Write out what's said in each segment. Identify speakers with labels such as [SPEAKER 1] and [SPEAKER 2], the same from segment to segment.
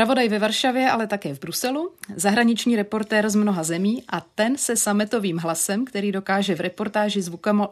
[SPEAKER 1] Spravodaj ve Varšavě, ale také v Bruselu, zahraniční reportér z mnoha zemí a ten se sametovým hlasem, který dokáže v reportáži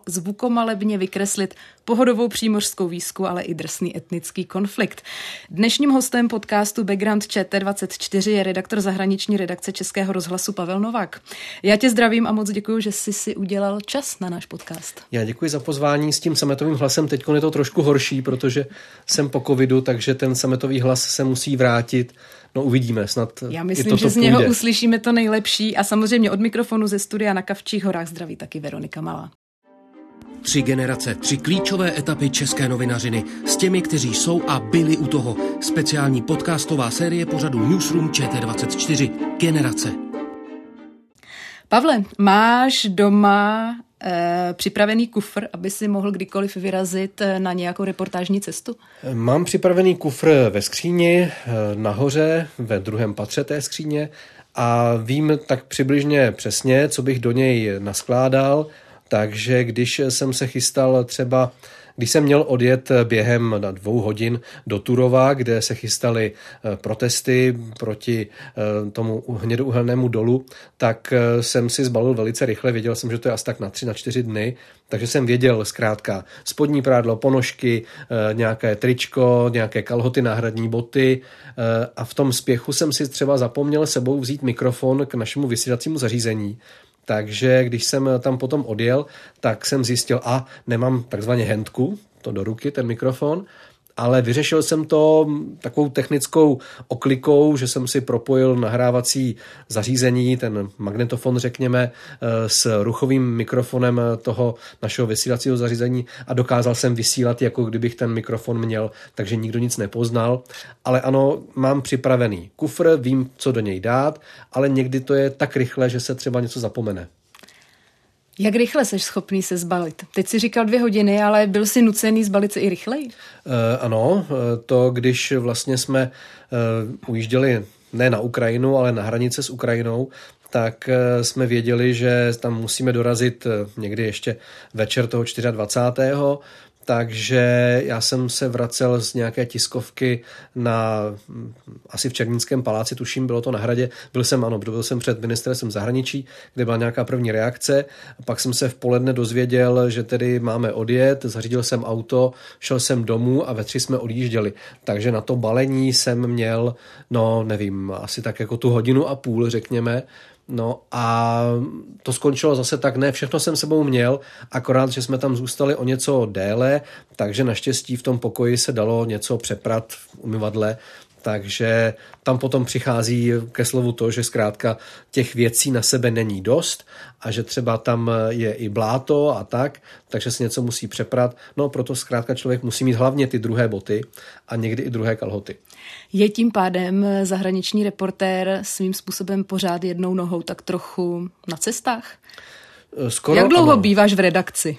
[SPEAKER 1] zvukomalebně vykreslit pohodovou přímořskou výzku, ale i drsný etnický konflikt. Dnešním hostem podcastu Background ČT24 je redaktor zahraniční redakce Českého rozhlasu Pavel Novák. Já tě zdravím a moc děkuji, že jsi si udělal čas na náš podcast.
[SPEAKER 2] Já děkuji za pozvání s tím sametovým hlasem. Teď je to trošku horší, protože jsem po covidu, takže ten sametový hlas se musí vrátit No uvidíme, snad
[SPEAKER 1] Já myslím, že z něho půjde. uslyšíme to nejlepší a samozřejmě od mikrofonu ze studia na Kavčích horách zdraví taky Veronika Malá.
[SPEAKER 3] Tři generace, tři klíčové etapy české novinařiny s těmi, kteří jsou a byli u toho. Speciální podcastová série pořadu Newsroom ČT24. Generace.
[SPEAKER 1] Pavle, máš doma e, připravený kufr, aby si mohl kdykoliv vyrazit eh, na nějakou reportážní cestu?
[SPEAKER 2] Mám připravený kufr ve skříni, eh, nahoře, ve druhém patře té skříně a vím tak přibližně přesně, co bych do něj naskládal, takže když jsem se chystal třeba když jsem měl odjet během na dvou hodin do Turova, kde se chystaly eh, protesty proti eh, tomu hnědouhelnému dolu, tak eh, jsem si zbalil velice rychle. Věděl jsem, že to je asi tak na tři, na čtyři dny, takže jsem věděl zkrátka spodní prádlo, ponožky, nějaké tričko, nějaké kalhoty, náhradní boty a v tom spěchu jsem si třeba zapomněl sebou vzít mikrofon k našemu vysílacímu zařízení takže když jsem tam potom odjel, tak jsem zjistil, a nemám takzvaně handku, to do ruky, ten mikrofon, ale vyřešil jsem to takovou technickou oklikou, že jsem si propojil nahrávací zařízení, ten magnetofon, řekněme, eh, s ruchovým mikrofonem toho našeho vysílacího zařízení a dokázal jsem vysílat, jako kdybych ten mikrofon měl, takže nikdo nic nepoznal. Ale ano, mám připravený kufr, vím, co do něj dát, ale někdy to je tak rychle, že se třeba něco zapomene.
[SPEAKER 1] Jak rychle jsi schopný se zbalit? Teď si říkal dvě hodiny, ale byl jsi nucený zbalit se i rychleji? Uh,
[SPEAKER 2] ano, eh, to když vlastně jsme uh, ujížděli ne na Ukrajinu, ale na hranice s Ukrajinou, tak jsme věděli, že tam musíme dorazit někdy ještě večer toho 24 takže já jsem se vracel z nějaké tiskovky na asi v Černínském paláci, tuším, bylo to na hradě. Byl jsem, ano, byl jsem před ministerstvem zahraničí, kde byla nějaká první reakce. Pak jsem se v poledne dozvěděl, že tedy máme odjet, zařídil jsem auto, šel jsem domů a ve tři jsme odjížděli. Takže na to balení jsem měl, no nevím, asi tak jako tu hodinu a půl, řekněme. No a to skončilo zase tak, ne, všechno jsem sebou měl, akorát, že jsme tam zůstali o něco déle, takže naštěstí v tom pokoji se dalo něco přeprat v umyvadle, takže tam potom přichází ke slovu to, že zkrátka těch věcí na sebe není dost a že třeba tam je i bláto a tak, takže se něco musí přeprat. No proto zkrátka člověk musí mít hlavně ty druhé boty a někdy i druhé kalhoty.
[SPEAKER 1] Je tím pádem zahraniční reportér svým způsobem pořád jednou nohou tak trochu na cestách?
[SPEAKER 2] Skoro,
[SPEAKER 1] Jak dlouho
[SPEAKER 2] ano.
[SPEAKER 1] býváš v redakci?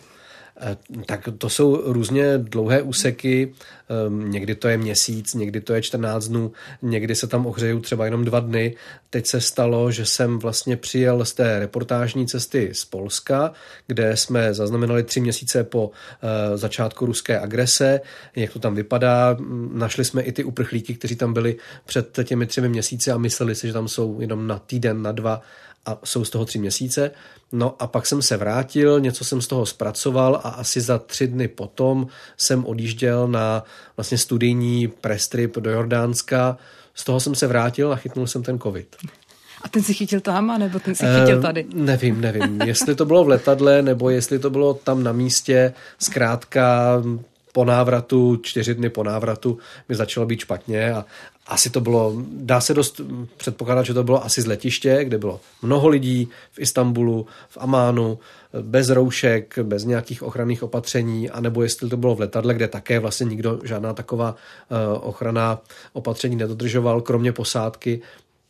[SPEAKER 2] Eh, tak to jsou různě dlouhé úseky, ehm, někdy to je měsíc, někdy to je 14 dnů, někdy se tam ohřeju třeba jenom dva dny. Teď se stalo, že jsem vlastně přijel z té reportážní cesty z Polska, kde jsme zaznamenali tři měsíce po eh, začátku ruské agrese, jak to tam vypadá. Našli jsme i ty uprchlíky, kteří tam byli před těmi třemi měsíci a mysleli si, že tam jsou jenom na týden, na dva a jsou z toho tři měsíce. No a pak jsem se vrátil, něco jsem z toho zpracoval a asi za tři dny potom jsem odjížděl na vlastně studijní prestrip do Jordánska. Z toho jsem se vrátil a chytnul jsem ten covid.
[SPEAKER 1] A ten si chytil tam, nebo ten si chytil eh, tady?
[SPEAKER 2] Uh, nevím, nevím. Jestli to bylo v letadle, nebo jestli to bylo tam na místě. Zkrátka po návratu, čtyři dny po návratu mi začalo být špatně a, asi to bylo, dá se dost předpokládat, že to bylo asi z letiště, kde bylo mnoho lidí v Istanbulu, v Amánu, bez roušek, bez nějakých ochranných opatření, anebo jestli to bylo v letadle, kde také vlastně nikdo žádná taková uh, ochrana opatření nedodržoval, kromě posádky,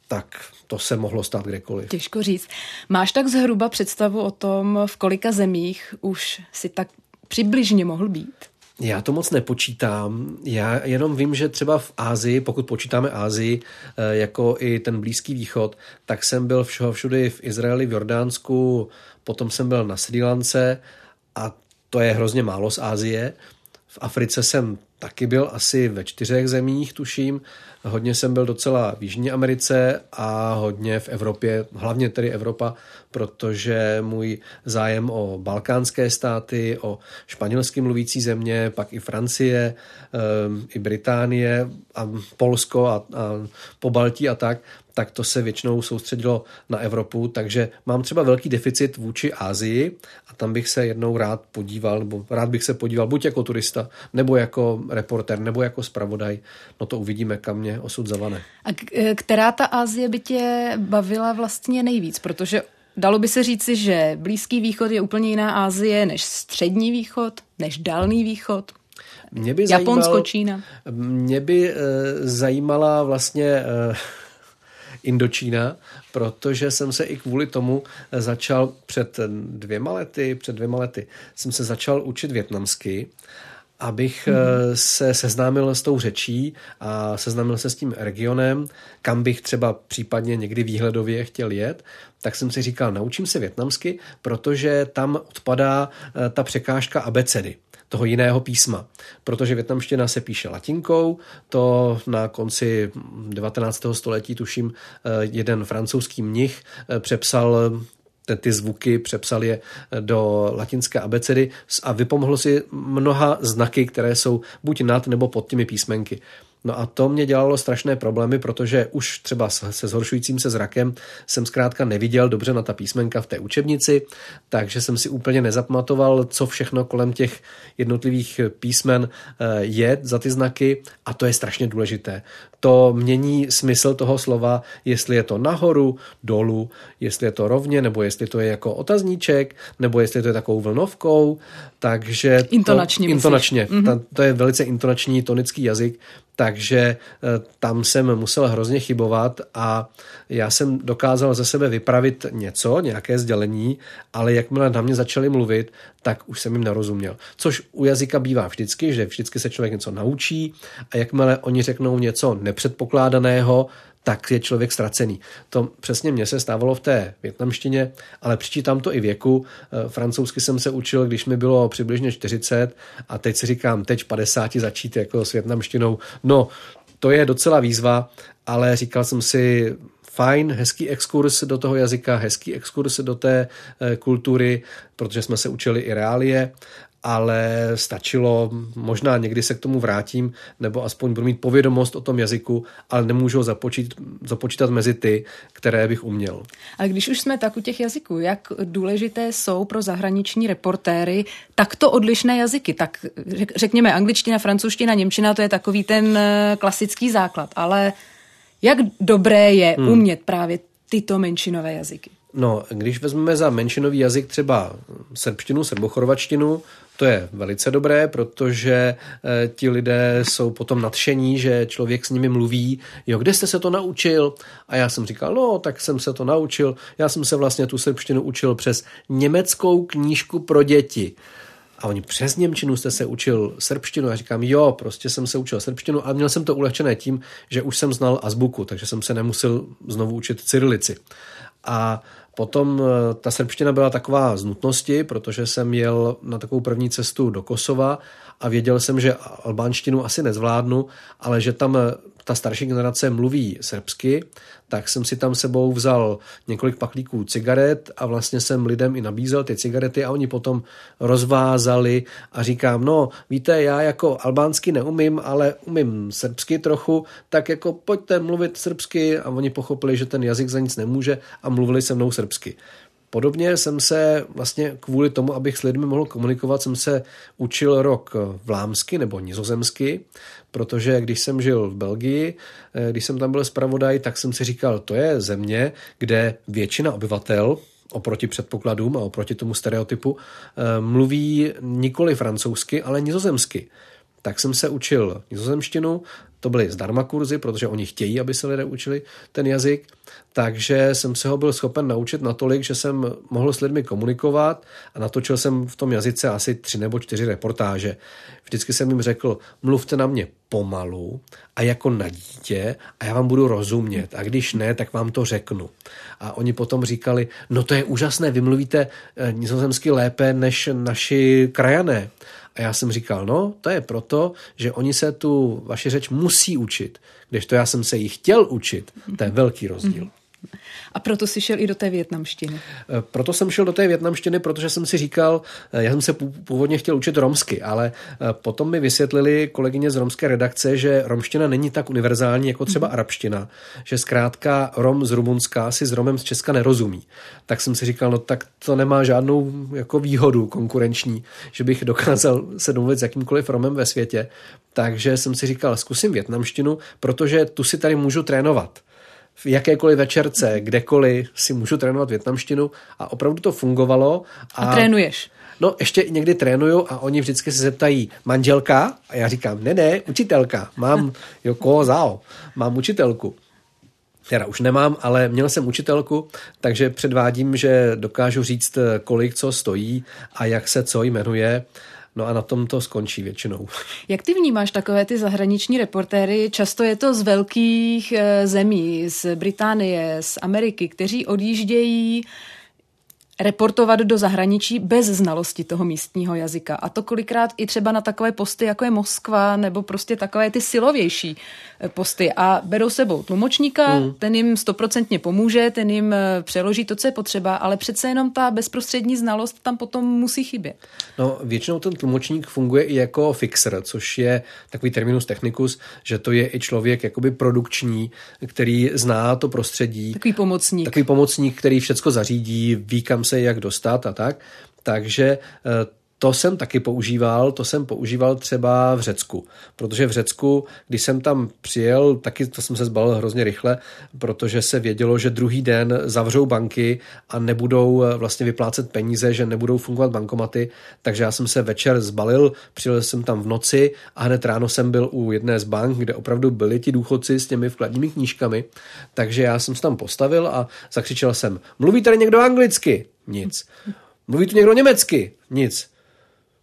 [SPEAKER 2] tak to se mohlo stát kdekoliv.
[SPEAKER 1] Těžko říct. Máš tak zhruba představu o tom, v kolika zemích už si tak přibližně mohl být?
[SPEAKER 2] Já to moc nepočítám. Já jenom vím, že třeba v Ázii, pokud počítáme Ázii eh, jako i ten Blízký východ, tak jsem byl všudy v Izraeli, v Jordánsku, potom jsem byl na Sri Lance a to je hrozně málo z Ázie. V Africe jsem taky byl asi ve čtyřech zemích, tuším. Hodně jsem byl docela v Jižní Americe a hodně v Evropě, hlavně tedy Evropa, protože můj zájem o balkánské státy, o španělsky mluvící země, pak i Francie, ehm, i Británie a Polsko a, a po Baltí a tak, tak to se většinou soustředilo na Evropu, takže mám třeba velký deficit vůči Ázii a tam bych se jednou rád podíval, nebo rád bych se podíval buď jako turista, nebo jako reporter, nebo jako zpravodaj. No to uvidíme, kam mě osud zavane.
[SPEAKER 1] A která ta Ázie by tě bavila vlastně nejvíc? Protože dalo by se říci, že Blízký východ je úplně jiná Ázie než Střední východ, než Dalný východ.
[SPEAKER 2] Mě by
[SPEAKER 1] Japonsko, zajímal, Čína.
[SPEAKER 2] Mě by e, zajímala vlastně e, Indočína, protože jsem se i kvůli tomu začal před dvěma lety, před dvěma lety jsem se začal učit větnamsky abych hmm. se seznámil s tou řečí a seznámil se s tím regionem, kam bych třeba případně někdy výhledově chtěl jet, tak jsem si říkal, naučím se větnamsky, protože tam odpadá eh, ta překážka abecedy toho jiného písma. Protože větnamština se píše latinkou, to na konci 19. století, tuším, eh, jeden francouzský mnich eh, přepsal ty zvuky, přepsal je do latinské abecedy a vypomohl si mnoha znaky, které jsou buď nad nebo pod těmi písmenky. No a to mě dělalo strašné problémy, protože už třeba se zhoršujícím se zrakem jsem zkrátka neviděl dobře na ta písmenka v té učebnici, takže jsem si úplně nezapamatoval, co všechno kolem těch jednotlivých písmen eh, je za ty znaky a to je strašně důležité. To mění smysl toho slova, jestli je to nahoru, dolů, jestli je to rovně, nebo jestli to je jako otazníček, nebo jestli to je takovou vlnovkou, takže...
[SPEAKER 1] Intonačně.
[SPEAKER 2] To, intonačně. Mm-hmm. To je velice intonační tonický jazyk, takže eh, tam jsem musel hrozně chybovat a já jsem dokázal ze sebe vypravit něco, nějaké sdělení, ale jakmile na mě začali mluvit, tak už jsem jim nerozuměl. Což u jazyka bývá vždycky, že vždycky se člověk něco naučí a jakmile oni řeknou něco nepředpokládaného, tak je člověk ztracený. To přesně mně se stávalo v té větnamštině, ale přičítám to i věku. Eh, francouzsky jsem se učil, když mi bylo přibližně 40 a teď si říkám, teď 50 začít jako s větnamštinou. No, to je docela výzva, ale říkal jsem si, fajn, hezký exkurs do toho jazyka, hezký exkurs do té eh, kultury, protože jsme se učili i reálie ale stačilo, možná někdy se k tomu vrátím, nebo aspoň budu mít povědomost o tom jazyku, ale nemůžu ho započít, započítat mezi ty, které bych uměl.
[SPEAKER 1] Ale když už jsme tak u těch jazyků, jak důležité jsou pro zahraniční reportéry takto odlišné jazyky? Tak řekněme angličtina, francouzština, němčina, to je takový ten eh, klasický základ, ale jak dobré je hmm. umět právě tyto menšinové jazyky?
[SPEAKER 2] No, když vezmeme za menšinový jazyk třeba srbštinu, srbochorvačtinu, to je velice dobré, protože e, ti lidé jsou potom nadšení, že člověk s nimi mluví. Jo, kde jste se to naučil? A já jsem říkal, no, tak jsem se to naučil. Já jsem se vlastně tu srbštinu učil přes německou knížku pro děti. A oni přes Němčinu jste se učil srbštinu. Já říkám, jo, prostě jsem se učil srbštinu a měl jsem to ulehčené tím, že už jsem znal azbuku, takže jsem se nemusel znovu učit cyrilici. A Potom eh, ta srbština byla taková z nutnosti, protože jsem jel na takovou první cestu do Kosova a věděl jsem, že albánštinu asi nezvládnu, ale že tam eh, ta starší generace mluví srbsky, tak jsem si tam sebou vzal několik paklíků cigaret a vlastně jsem lidem i nabízel ty cigarety a oni potom rozvázali a říkám, no víte, já jako albánsky neumím, ale umím srbsky trochu, tak jako pojďte mluvit srbsky a oni pochopili, že ten jazyk za nic nemůže a mluvili se mnou srbsky. Podobně jsem se vlastně kvůli tomu, abych s lidmi mohl komunikovat, jsem se učil rok vlámsky nebo nizozemsky, protože když jsem žil v Belgii, eh, když jsem tam byl zpravodaj, tak jsem si říkal, to je země, kde většina obyvatel, oproti předpokladům a oproti tomu stereotypu, eh, mluví nikoli francouzsky, ale nizozemsky. Tak jsem se učil nizozemštinu, to byly zdarma kurzy, protože oni chtějí, aby se lidé učili ten jazyk, takže jsem se ho byl schopen naučit natolik, že jsem mohl s lidmi komunikovat a natočil jsem v tom jazyce asi tři nebo čtyři reportáže. Vždycky jsem jim řekl, mluvte na mě pomalu a jako na dítě a já vám budu rozumět a když ne, tak vám to řeknu. A oni potom říkali, no to je úžasné, vy mluvíte eh, nizozemsky lépe než naši krajané. A já jsem říkal, no, to je proto, že oni se tu vaši řeč musí učit, když to já jsem se jí chtěl učit. To je velký rozdíl.
[SPEAKER 1] A proto jsi šel i do té větnamštiny.
[SPEAKER 2] Eh, proto jsem šel do té větnamštiny, protože jsem si říkal, eh, já jsem se původně chtěl učit romsky, ale eh, potom mi vysvětlili kolegyně z romské redakce, že romština není tak univerzální jako třeba mm. arabština, že zkrátka Rom z Rumunska si s Romem z Česka nerozumí. Tak jsem si říkal, no tak to nemá žádnou jako výhodu konkurenční, že bych dokázal se domluvit s jakýmkoliv Romem ve světě. Takže jsem si říkal, zkusím větnamštinu, protože tu si tady můžu trénovat v jakékoliv večerce, kdekoliv si můžu trénovat větnamštinu a opravdu to fungovalo.
[SPEAKER 1] A, a trénuješ?
[SPEAKER 2] No, ještě někdy trénuju a oni vždycky se zeptají, manželka? A já říkám, ne, ne, učitelka. Mám, jo, ko zao, mám učitelku. Teda už nemám, ale měl jsem učitelku, takže předvádím, že dokážu říct, kolik co stojí a jak se co jmenuje. No a na tom to skončí většinou.
[SPEAKER 1] Jak ty vnímáš takové ty zahraniční reportéry? Často je to z velkých eh, zemí, z Británie, z Ameriky, kteří odjíždějí reportovat do zahraničí bez znalosti toho místního jazyka. A to kolikrát i třeba na takové posty, jako je Moskva, nebo prostě takové ty silovější posty. A berou sebou tlumočníka, mm. ten jim stoprocentně pomůže, ten jim eh, přeloží to, co je potřeba, ale přece jenom ta bezprostřední znalost tam potom musí chybět.
[SPEAKER 2] No, většinou ten tlumočník funguje i jako fixer, což je takový terminus technicus, že to je i člověk jakoby produkční, který zná to prostředí.
[SPEAKER 1] Takový pomocník.
[SPEAKER 2] Takový pomocník, který všecko zařídí, ví, kam se jak dostat a tak. Takže eh, to jsem taky používal, to jsem používal třeba v Řecku, protože v Řecku, když jsem tam přijel, taky to jsem se zbalil hrozně rychle, protože se vědělo, že druhý den zavřou banky a nebudou eh, vlastně vyplácet peníze, že nebudou fungovat bankomaty, takže já jsem se večer zbalil, přijel jsem tam v noci a hned ráno jsem byl u jedné z bank, kde opravdu byli ti důchodci s těmi vkladními knížkami, takže já jsem se tam postavil a zakřičel jsem, mluví tady někdo anglicky? Nic. Mluví tu někdo německy? Nic.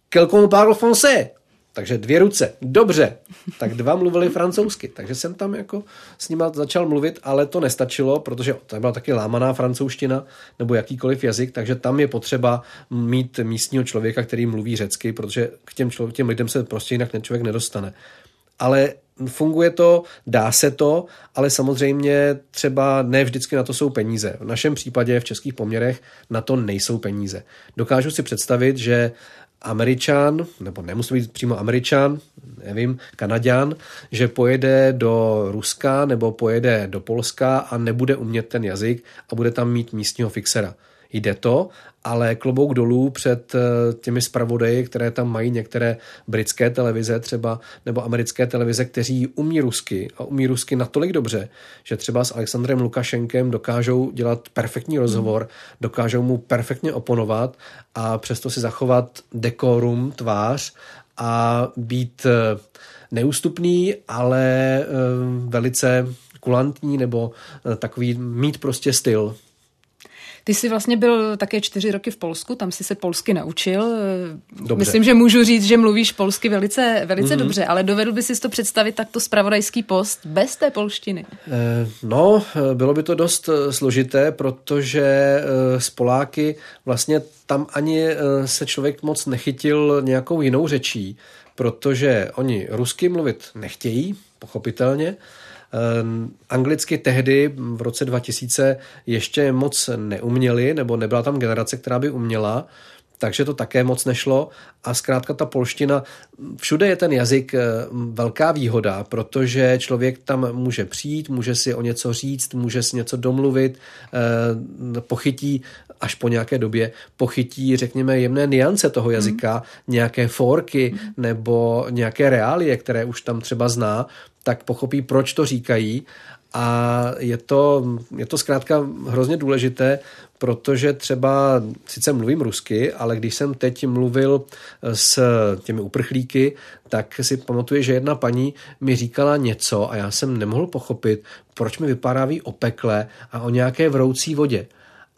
[SPEAKER 2] Quelqu'un parle français? Takže dvě ruce. Dobře. Tak dva mluvili francouzsky. Takže jsem tam jako s nima začal mluvit, ale to nestačilo, protože to byla taky lámaná francouzština nebo jakýkoliv jazyk, takže tam je potřeba mít místního člověka, který mluví řecky, protože k těm, člo- těm lidem se prostě jinak člověk nedostane. Ale funguje to, dá se to, ale samozřejmě třeba ne vždycky na to jsou peníze. V našem případě v českých poměrech na to nejsou peníze. Dokážu si představit, že Američan, nebo nemusí být přímo Američan, nevím, Kanaďan, že pojede do Ruska nebo pojede do Polska a nebude umět ten jazyk a bude tam mít místního fixera. Jde to, ale klobouk dolů před eh, těmi zpravodaji, které tam mají některé britské televize třeba nebo americké televize, kteří umí rusky a umí rusky natolik dobře, že třeba s Alexandrem Lukašenkem dokážou dělat perfektní rozhovor, dokážou mu perfektně oponovat a přesto si zachovat dekorum, tvář a být eh, neústupný, ale eh, velice kulantní nebo takový mít prostě styl.
[SPEAKER 1] Ty jsi vlastně byl také čtyři roky v Polsku, tam jsi se polsky naučil. Dobře. Myslím, že můžu říct, že mluvíš polsky velice, velice mm-hmm. dobře, ale dovedl by si to představit takto spravodajský post bez té polštiny?
[SPEAKER 2] Eh, no, bylo by to dost eh, složité, protože eh, z Poláky vlastně tam ani se člověk moc nechytil nějakou jinou řečí, protože oni rusky mluvit nechtějí, pochopitelně, anglicky tehdy v roce 2000 ještě moc neuměli, nebo nebyla tam generace, která by uměla, takže to také moc nešlo a zkrátka ta polština, všude je ten jazyk eh, velká výhoda, protože člověk tam může přijít, může si o něco říct, může si něco domluvit, eh, pochytí až po nějaké době, pochytí, řekněme, jemné niance toho jazyka, mm. nějaké forky mm. nebo nějaké reálie, které už tam třeba zná, tak pochopí, proč to říkají a je to, je to zkrátka hrozně důležité, protože třeba sice mluvím rusky, ale když jsem teď mluvil s těmi uprchlíky, tak si pamatuju, že jedna paní mi říkala něco a já jsem nemohl pochopit, proč mi vypráví o pekle a o nějaké vroucí vodě.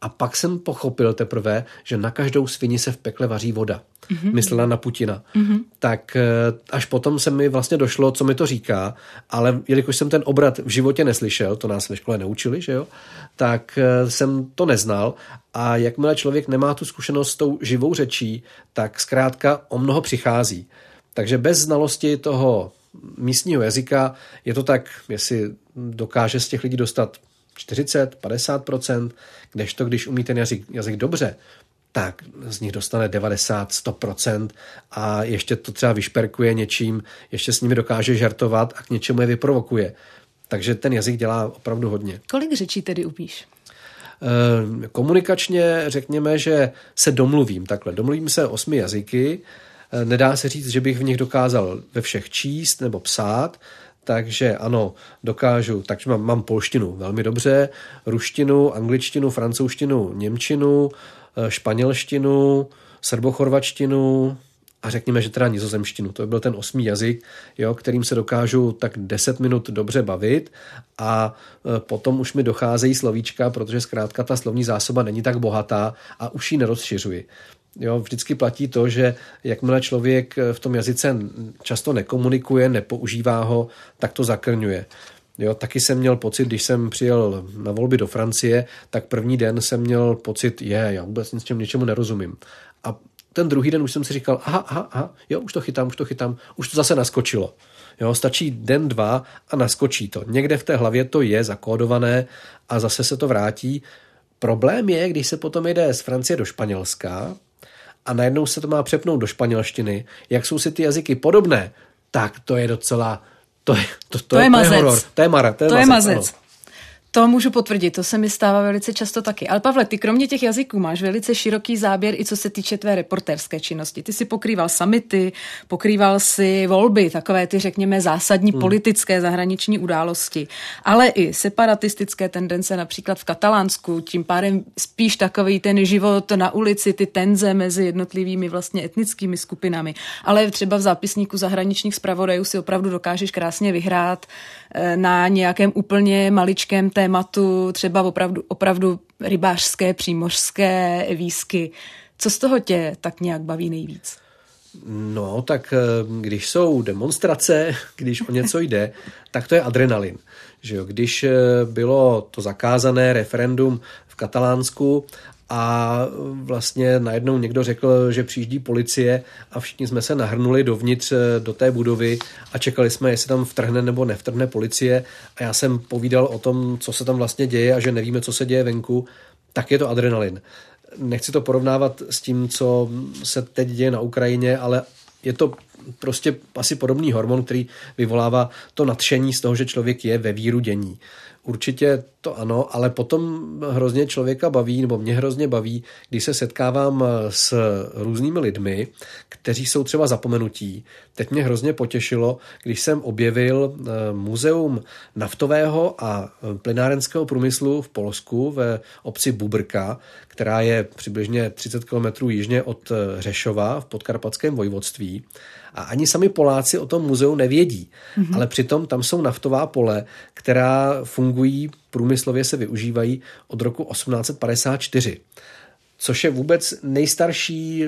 [SPEAKER 2] A pak jsem pochopil teprve, že na každou svini se v pekle vaří voda. Mm-hmm. Myslela na Putina. Mm-hmm. Tak eh, až potom se mi vlastně došlo, co mi to říká, ale jelikož jsem ten obrat v životě neslyšel, to nás ve škole neučili, že jo, tak eh, jsem to neznal a jakmile člověk nemá tu zkušenost s tou živou řečí, tak zkrátka o mnoho přichází. Takže bez znalosti toho místního jazyka je to tak, jestli dokáže z těch lidí dostat 40, 50%, kdežto když umí ten jazyk, jazyk dobře, tak z nich dostane 90, 100% a ještě to třeba vyšperkuje něčím, ještě s nimi dokáže žartovat a k něčemu je vyprovokuje. Takže ten jazyk dělá opravdu hodně.
[SPEAKER 1] Kolik řečí tedy upíš?
[SPEAKER 2] Eh, komunikačně řekněme, že se domluvím takhle. Domluvím se osmi jazyky. Nedá se říct, že bych v nich dokázal ve všech číst nebo psát, takže ano, dokážu, takže mám, mám polštinu velmi dobře, ruštinu, angličtinu, francouzštinu, němčinu, eh, španělštinu, srbochorvačtinu a řekněme, že teda nizozemštinu. To byl ten osmý jazyk, jo, kterým se dokážu tak 10 minut dobře bavit a eh, potom už mi docházejí slovíčka, protože zkrátka ta slovní zásoba není tak bohatá a už ji nerozšiřuji. Jo, vždycky platí to, že jakmile člověk v tom jazyce často nekomunikuje, nepoužívá ho, tak to zakrňuje. Jo, taky jsem měl pocit, když jsem přijel na volby do Francie, tak první den jsem měl pocit, je, já vůbec nic něčemu nerozumím. A ten druhý den už jsem si říkal, aha, aha, aha, jo, už to chytám, už to chytám, už to zase naskočilo. Jo, stačí den, dva a naskočí to. Někde v té hlavě to je zakódované a zase se to vrátí. Problém je, když se potom jde z Francie do Španělska, a najednou se to má přepnout do španělštiny, jak jsou si ty jazyky podobné, tak to je docela, to je, to, to,
[SPEAKER 1] to je,
[SPEAKER 2] je,
[SPEAKER 1] mazec.
[SPEAKER 2] To je horor. To je, mara,
[SPEAKER 1] to je, to mazec. Je mazec. To můžu potvrdit, to se mi stává velice často taky. Ale Pavle, ty kromě těch jazyků máš velice široký záběr i co se týče tvé reportérské činnosti. Ty si pokrýval samity, pokrýval si volby, takové ty, řekněme, zásadní hmm. politické zahraniční události, ale i separatistické tendence například v Katalánsku, tím pádem spíš takový ten život na ulici, ty tenze mezi jednotlivými vlastně etnickými skupinami. Ale třeba v zápisníku zahraničních zpravodajů si opravdu dokážeš krásně vyhrát eh, na nějakém úplně maličkém tématu třeba opravdu, opravdu rybářské, přímořské výsky. Co z toho tě tak nějak baví nejvíc?
[SPEAKER 2] No, tak eh, když jsou demonstrace, když o něco jde, tak to je adrenalin. Že jo? Když eh, bylo to zakázané referendum v Katalánsku a vlastně najednou někdo řekl, že přijíždí policie a všichni jsme se nahrnuli dovnitř eh, do té budovy a čekali jsme, jestli tam vtrhne nebo nevtrhne policie a já jsem povídal o tom, co se tam vlastně děje a že nevíme, co se děje venku, tak je to adrenalin. Nechci to porovnávat s tím, co se teď děje na Ukrajině, ale je to prostě asi podobný hormon, který vyvolává to nadšení z toho, že člověk je ve víru dění. Určitě to ano, ale potom hrozně člověka baví, nebo mě hrozně baví, když se setkávám s různými lidmi, kteří jsou třeba zapomenutí. Teď mě hrozně potěšilo, když jsem objevil eh, muzeum naftového a plynárenského průmyslu v Polsku ve obci Bubrka, která je přibližně 30 km jižně od Řešova v podkarpatském vojvodství. A ani sami Poláci o tom muzeu nevědí. Mm-hmm. Ale přitom tam jsou naftová pole, která fungují, průmyslově se využívají od roku 1854 což je vůbec nejstarší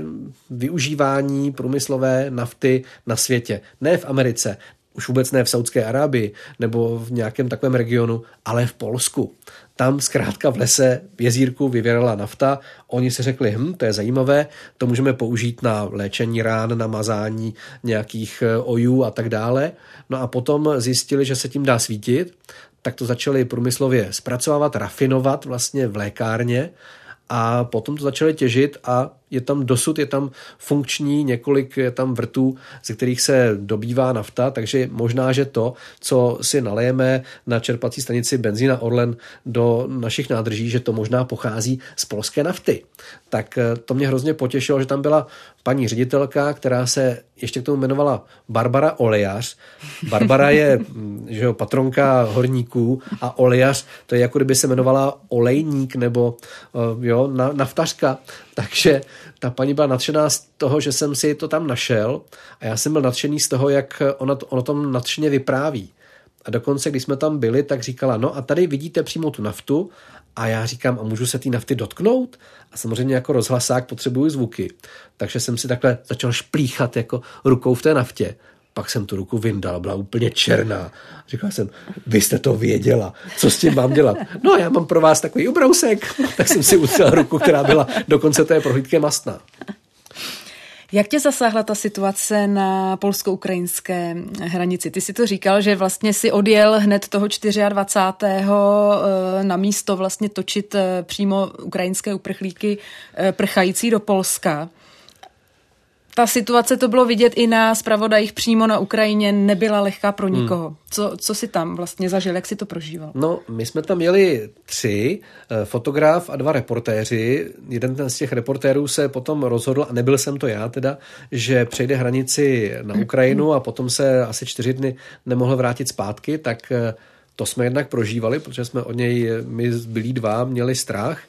[SPEAKER 2] využívání průmyslové nafty na světě. Ne v Americe, už vůbec ne v Saudské Arábii nebo v nějakém takovém regionu, ale v Polsku. Tam zkrátka v lese v jezírku vyvěrala nafta, oni si řekli, hm, to je zajímavé, to můžeme použít na léčení rán, na mazání nějakých eh, ojů a tak dále. No a potom zjistili, že se tím dá svítit, tak to začali průmyslově zpracovávat, rafinovat vlastně v lékárně a potom to začali těžit a je tam dosud, je tam funkční několik, je tam vrtů, ze kterých se dobývá nafta, takže možná, že to, co si nalejeme na čerpací stanici benzína Orlen do našich nádrží, že to možná pochází z polské nafty. Tak eh, to mě hrozně potěšilo, že tam byla paní ředitelka, která se ještě k tomu jmenovala Barbara Olejař. Barbara je že jo, patronka horníků a Olejař to je jako kdyby se jmenovala olejník nebo eh, jo, naftařka. Takže ta paní byla nadšená z toho, že jsem si to tam našel a já jsem byl nadšený z toho, jak ona to, ono tom nadšeně vypráví. A dokonce, když jsme tam byli, tak říkala, no a tady vidíte přímo tu naftu a já říkám, a můžu se té nafty dotknout? A samozřejmě jako rozhlasák potřebuju zvuky. Takže jsem si takhle začal šplíchat jako rukou v té naftě. Pak jsem tu ruku vyndal, byla úplně černá. Říkal jsem, vy jste to věděla, co s tím mám dělat? No já mám pro vás takový ubrousek. Tak jsem si utřel ruku, která byla do konce té prohlídky mastná.
[SPEAKER 1] Jak tě zasáhla ta situace na polsko-ukrajinské hranici? Ty si to říkal, že vlastně si odjel hned toho 24. Eh, na místo vlastně točit eh, přímo ukrajinské uprchlíky eh, prchající do Polska ta situace, to bylo vidět i na zpravodajích přímo na Ukrajině, nebyla lehká pro hmm. nikoho. Hmm. Co, co si tam vlastně zažil, jak si to prožíval?
[SPEAKER 2] No, my jsme tam měli tři, eh, fotograf a dva reportéři. Jeden z těch reportérů se potom rozhodl, a nebyl jsem to já teda, že přejde hranici na Ukrajinu a potom se asi čtyři dny nemohl vrátit zpátky, tak eh, to jsme jednak prožívali, protože jsme od něj, my byli dva, měli strach.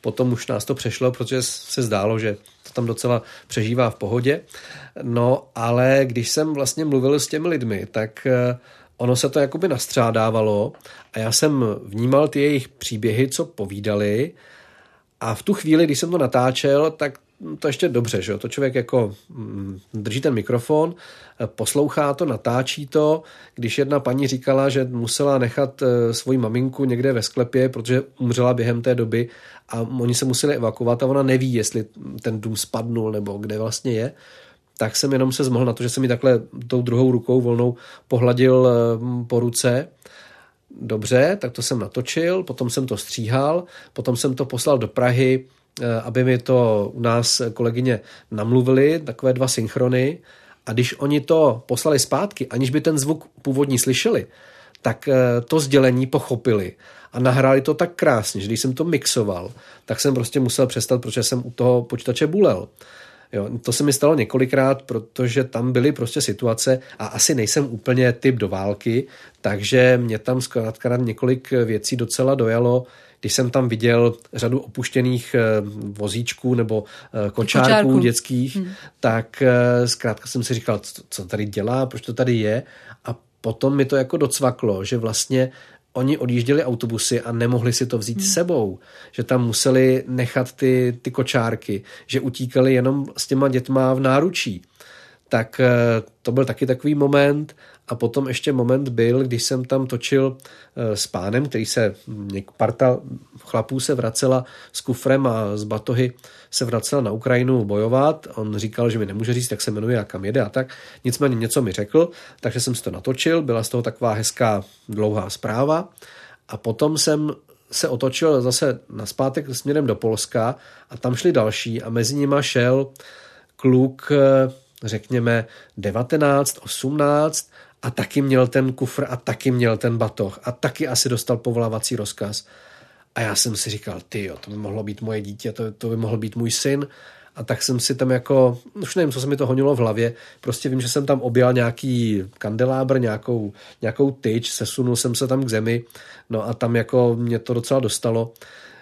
[SPEAKER 2] Potom už nás to přešlo, protože se zdálo, že to tam docela přežívá v pohodě. No, ale když jsem vlastně mluvil s těmi lidmi, tak eh, ono se to jakoby nastřádávalo a já jsem vnímal ty jejich příběhy, co povídali a v tu chvíli, když jsem to natáčel, tak to ještě dobře, že jo? To člověk jako mm, drží ten mikrofon, poslouchá to, natáčí to. Když jedna paní říkala, že musela nechat eh, svoji maminku někde ve sklepě, protože umřela během té doby a oni se museli evakuovat a ona neví, jestli ten dům spadnul nebo kde vlastně je, tak jsem jenom se zmohl na to, že jsem mi takhle tou druhou rukou volnou pohladil eh, po ruce. Dobře, tak to jsem natočil, potom jsem to stříhal, potom jsem to poslal do Prahy, eh, aby mi to u nás kolegyně namluvili, takové dva synchrony. A když oni to poslali zpátky, aniž by ten zvuk původní slyšeli, tak eh, to sdělení pochopili a nahráli to tak krásně, že když jsem to mixoval, tak jsem prostě musel přestat, protože jsem u toho počítače bulel. Jo, to se mi stalo několikrát, protože tam byly prostě situace a asi nejsem úplně typ do války, takže mě tam zkrátka několik věcí docela dojalo, když jsem tam viděl řadu opuštěných eh, vozíčků nebo eh, kočárků, kočárků. dětských, hmm. tak eh, zkrátka jsem si říkal, co tady dělá, proč to tady je a potom mi to jako docvaklo, že vlastně oni odjížděli autobusy a nemohli si to vzít hmm. sebou, že tam museli nechat ty, ty kočárky, že utíkali jenom s těma dětma v náručí. Tak eh, to byl taky takový moment a potom ještě moment byl, když jsem tam točil eh, s pánem, který se, parta chlapů se vracela s kufrem a z batohy se vracela na Ukrajinu bojovat. On říkal, že mi nemůže říct, jak se jmenuje a kam jede a tak. Nicméně něco mi řekl, takže jsem si to natočil. Byla z toho taková hezká dlouhá zpráva. A potom jsem se otočil zase na zpátek směrem do Polska a tam šli další a mezi nimi šel kluk, eh, řekněme, 19, 18 a taky měl ten kufr a taky měl ten batoh a taky asi dostal povolávací rozkaz. A já jsem si říkal, ty jo, to by mohlo být moje dítě, to, to by mohl být můj syn. A tak jsem si tam jako, už nevím, co se mi to honilo v hlavě, prostě vím, že jsem tam objel nějaký kandelábr, nějakou, nějakou tyč, sesunul jsem se tam k zemi, no a tam jako mě to docela dostalo.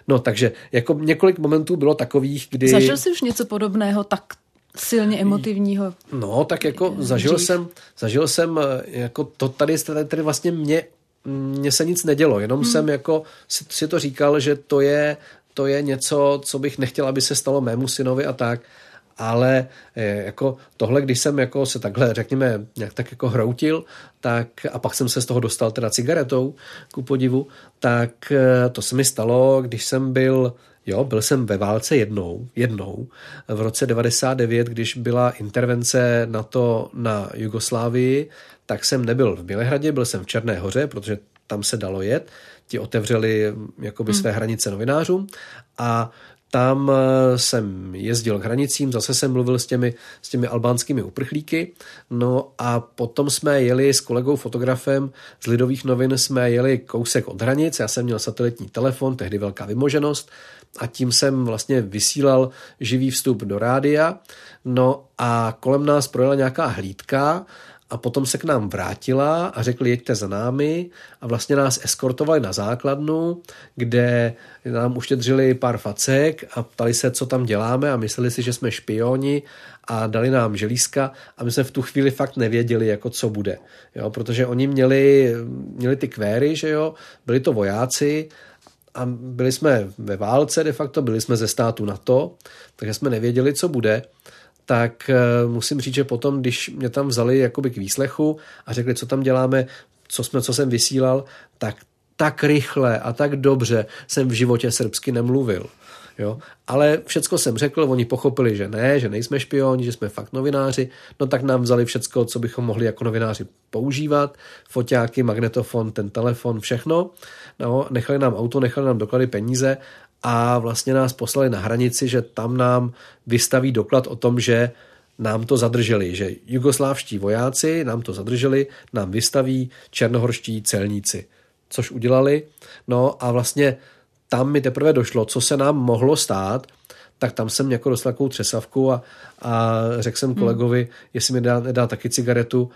[SPEAKER 2] No takže jako několik momentů bylo takových, kdy...
[SPEAKER 1] Zažil jsi už něco podobného tak silně emotivního.
[SPEAKER 2] No, tak jako zažil dřív. jsem, zažil jsem eh, jako to tady, tady vlastně mě, mě se nic nedělo, jenom hmm. jsem jako si, si to říkal, že to je, to je něco, co bych nechtěl, aby se stalo mému synovi a tak ale eh, jako tohle, když jsem jako se takhle, řekněme, nějak tak jako hroutil, tak a pak jsem se z toho dostal teda cigaretou, ku podivu, tak eh, to se mi stalo, když jsem byl Jo, byl jsem ve válce jednou, jednou, v roce 99, když byla intervence NATO na Jugoslávii, tak jsem nebyl v Bělehradě, byl jsem v Černé hoře, protože tam se dalo jet, ti otevřeli jakoby hmm. své hranice novinářům a tam eh, jsem jezdil k hranicím, zase jsem mluvil s těmi, s těmi albánskými uprchlíky, no a potom jsme jeli s kolegou fotografem z Lidových novin, jsme jeli kousek od hranic, já jsem měl satelitní telefon, tehdy velká vymoženost, a tím jsem vlastně vysílal živý vstup do rádia. No a kolem nás projela nějaká hlídka a potom se k nám vrátila a řekli, jeďte za námi a vlastně nás eskortovali na základnu, kde nám uštědřili pár facek a ptali se, co tam děláme a mysleli si, že jsme špioni a dali nám želízka a my jsme v tu chvíli fakt nevěděli, jako co bude. Jo, protože oni měli, měli ty kvéry, že jo, byli to vojáci a byli jsme ve válce de facto, byli jsme ze státu NATO, takže jsme nevěděli, co bude tak eh, musím říct, že potom, když mě tam vzali jakoby k výslechu a řekli, co tam děláme, co, jsme, co jsem vysílal, tak tak rychle a tak dobře jsem v životě srbsky nemluvil. Jo? Ale všecko jsem řekl, oni pochopili, že ne, že nejsme špioni, že jsme fakt novináři, no tak nám vzali všecko, co bychom mohli jako novináři používat, foťáky, magnetofon, ten telefon, všechno. No, nechali nám auto, nechali nám doklady peníze a vlastně nás poslali na hranici, že tam nám vystaví doklad o tom, že nám to zadrželi, že jugoslávští vojáci nám to zadrželi, nám vystaví černohorští celníci, což udělali. No a vlastně tam mi teprve došlo, co se nám mohlo stát, tak tam jsem jako dostal takovou třesavku a, a řekl jsem hmm. kolegovi, hmm. jestli mi dá, dá taky cigaretu.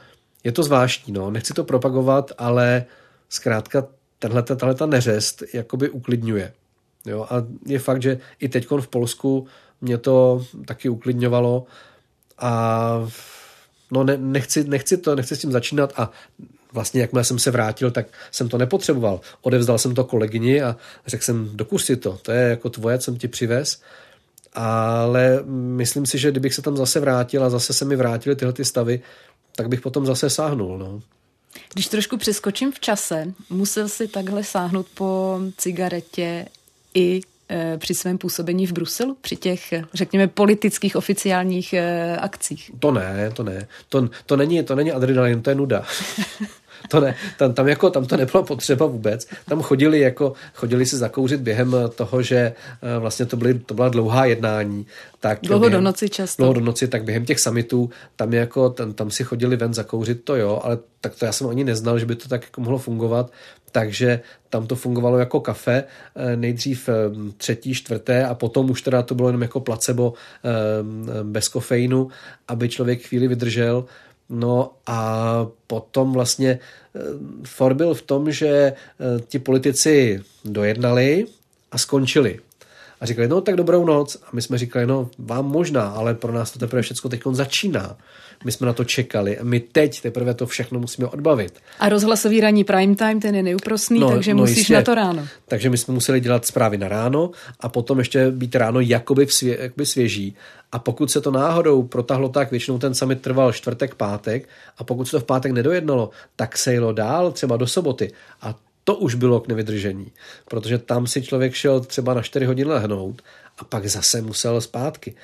[SPEAKER 2] Je to zvláštní, no, nechci to propagovat, ale zkrátka tenhle, tahle ta neřest jakoby uklidňuje. Jo, a je fakt, že i teď v Polsku mě to taky uklidňovalo a no ne, nechci, nechci to, nechci s tím začínat a vlastně jakmile jsem se vrátil, tak jsem to nepotřeboval. Odevzdal jsem to kolegyni a řekl jsem, dokus si to, to je jako tvoje, co jsem ti přivez. Ale myslím si, že kdybych se tam zase vrátil a zase se mi vrátily tyhle ty stavy, tak bych potom zase sáhnul. No.
[SPEAKER 1] Když trošku přeskočím v čase, musel si takhle sáhnout po cigaretě i e, při svém působení v Bruselu, při těch, řekněme, politických oficiálních e, akcích?
[SPEAKER 2] To ne, to ne. To, to, není, to není adrenalin, to je nuda. to ne, tam, tam, jako, tam to nebylo potřeba vůbec. Tam chodili, jako, chodili si zakouřit během toho, že e, vlastně to, byly, to byla dlouhá jednání. Tak
[SPEAKER 1] dlouho
[SPEAKER 2] během,
[SPEAKER 1] do noci často.
[SPEAKER 2] Dlouho do noci, tak během těch summitů tam, jako, tam, tam si chodili ven zakouřit, to jo, ale tak to já jsem ani neznal, že by to tak jako mohlo fungovat takže tam to fungovalo jako kafe, eh, nejdřív eh, třetí, čtvrté a potom už teda to bylo jenom jako placebo eh, bez kofeinu, aby člověk chvíli vydržel. No a potom vlastně for byl v tom, že ti politici dojednali a skončili. A říkali, no tak dobrou noc. A my jsme říkali, no vám možná, ale pro nás to teprve všechno teď začíná. My jsme na to čekali a my teď teprve to všechno musíme odbavit.
[SPEAKER 1] A rozhlasový ranní prime time, ten je neúprosný, no, takže no musíš jistě. na to ráno.
[SPEAKER 2] Takže my jsme museli dělat zprávy na ráno a potom ještě být ráno jakoby, svě, jakoby svěží. A pokud se to náhodou protahlo tak, většinou ten summit trval čtvrtek, pátek a pokud se to v pátek nedojednalo, tak se jelo dál třeba do soboty. A to už bylo k nevydržení, protože tam si člověk šel třeba na 4 hodiny lehnout a pak zase musel zpátky.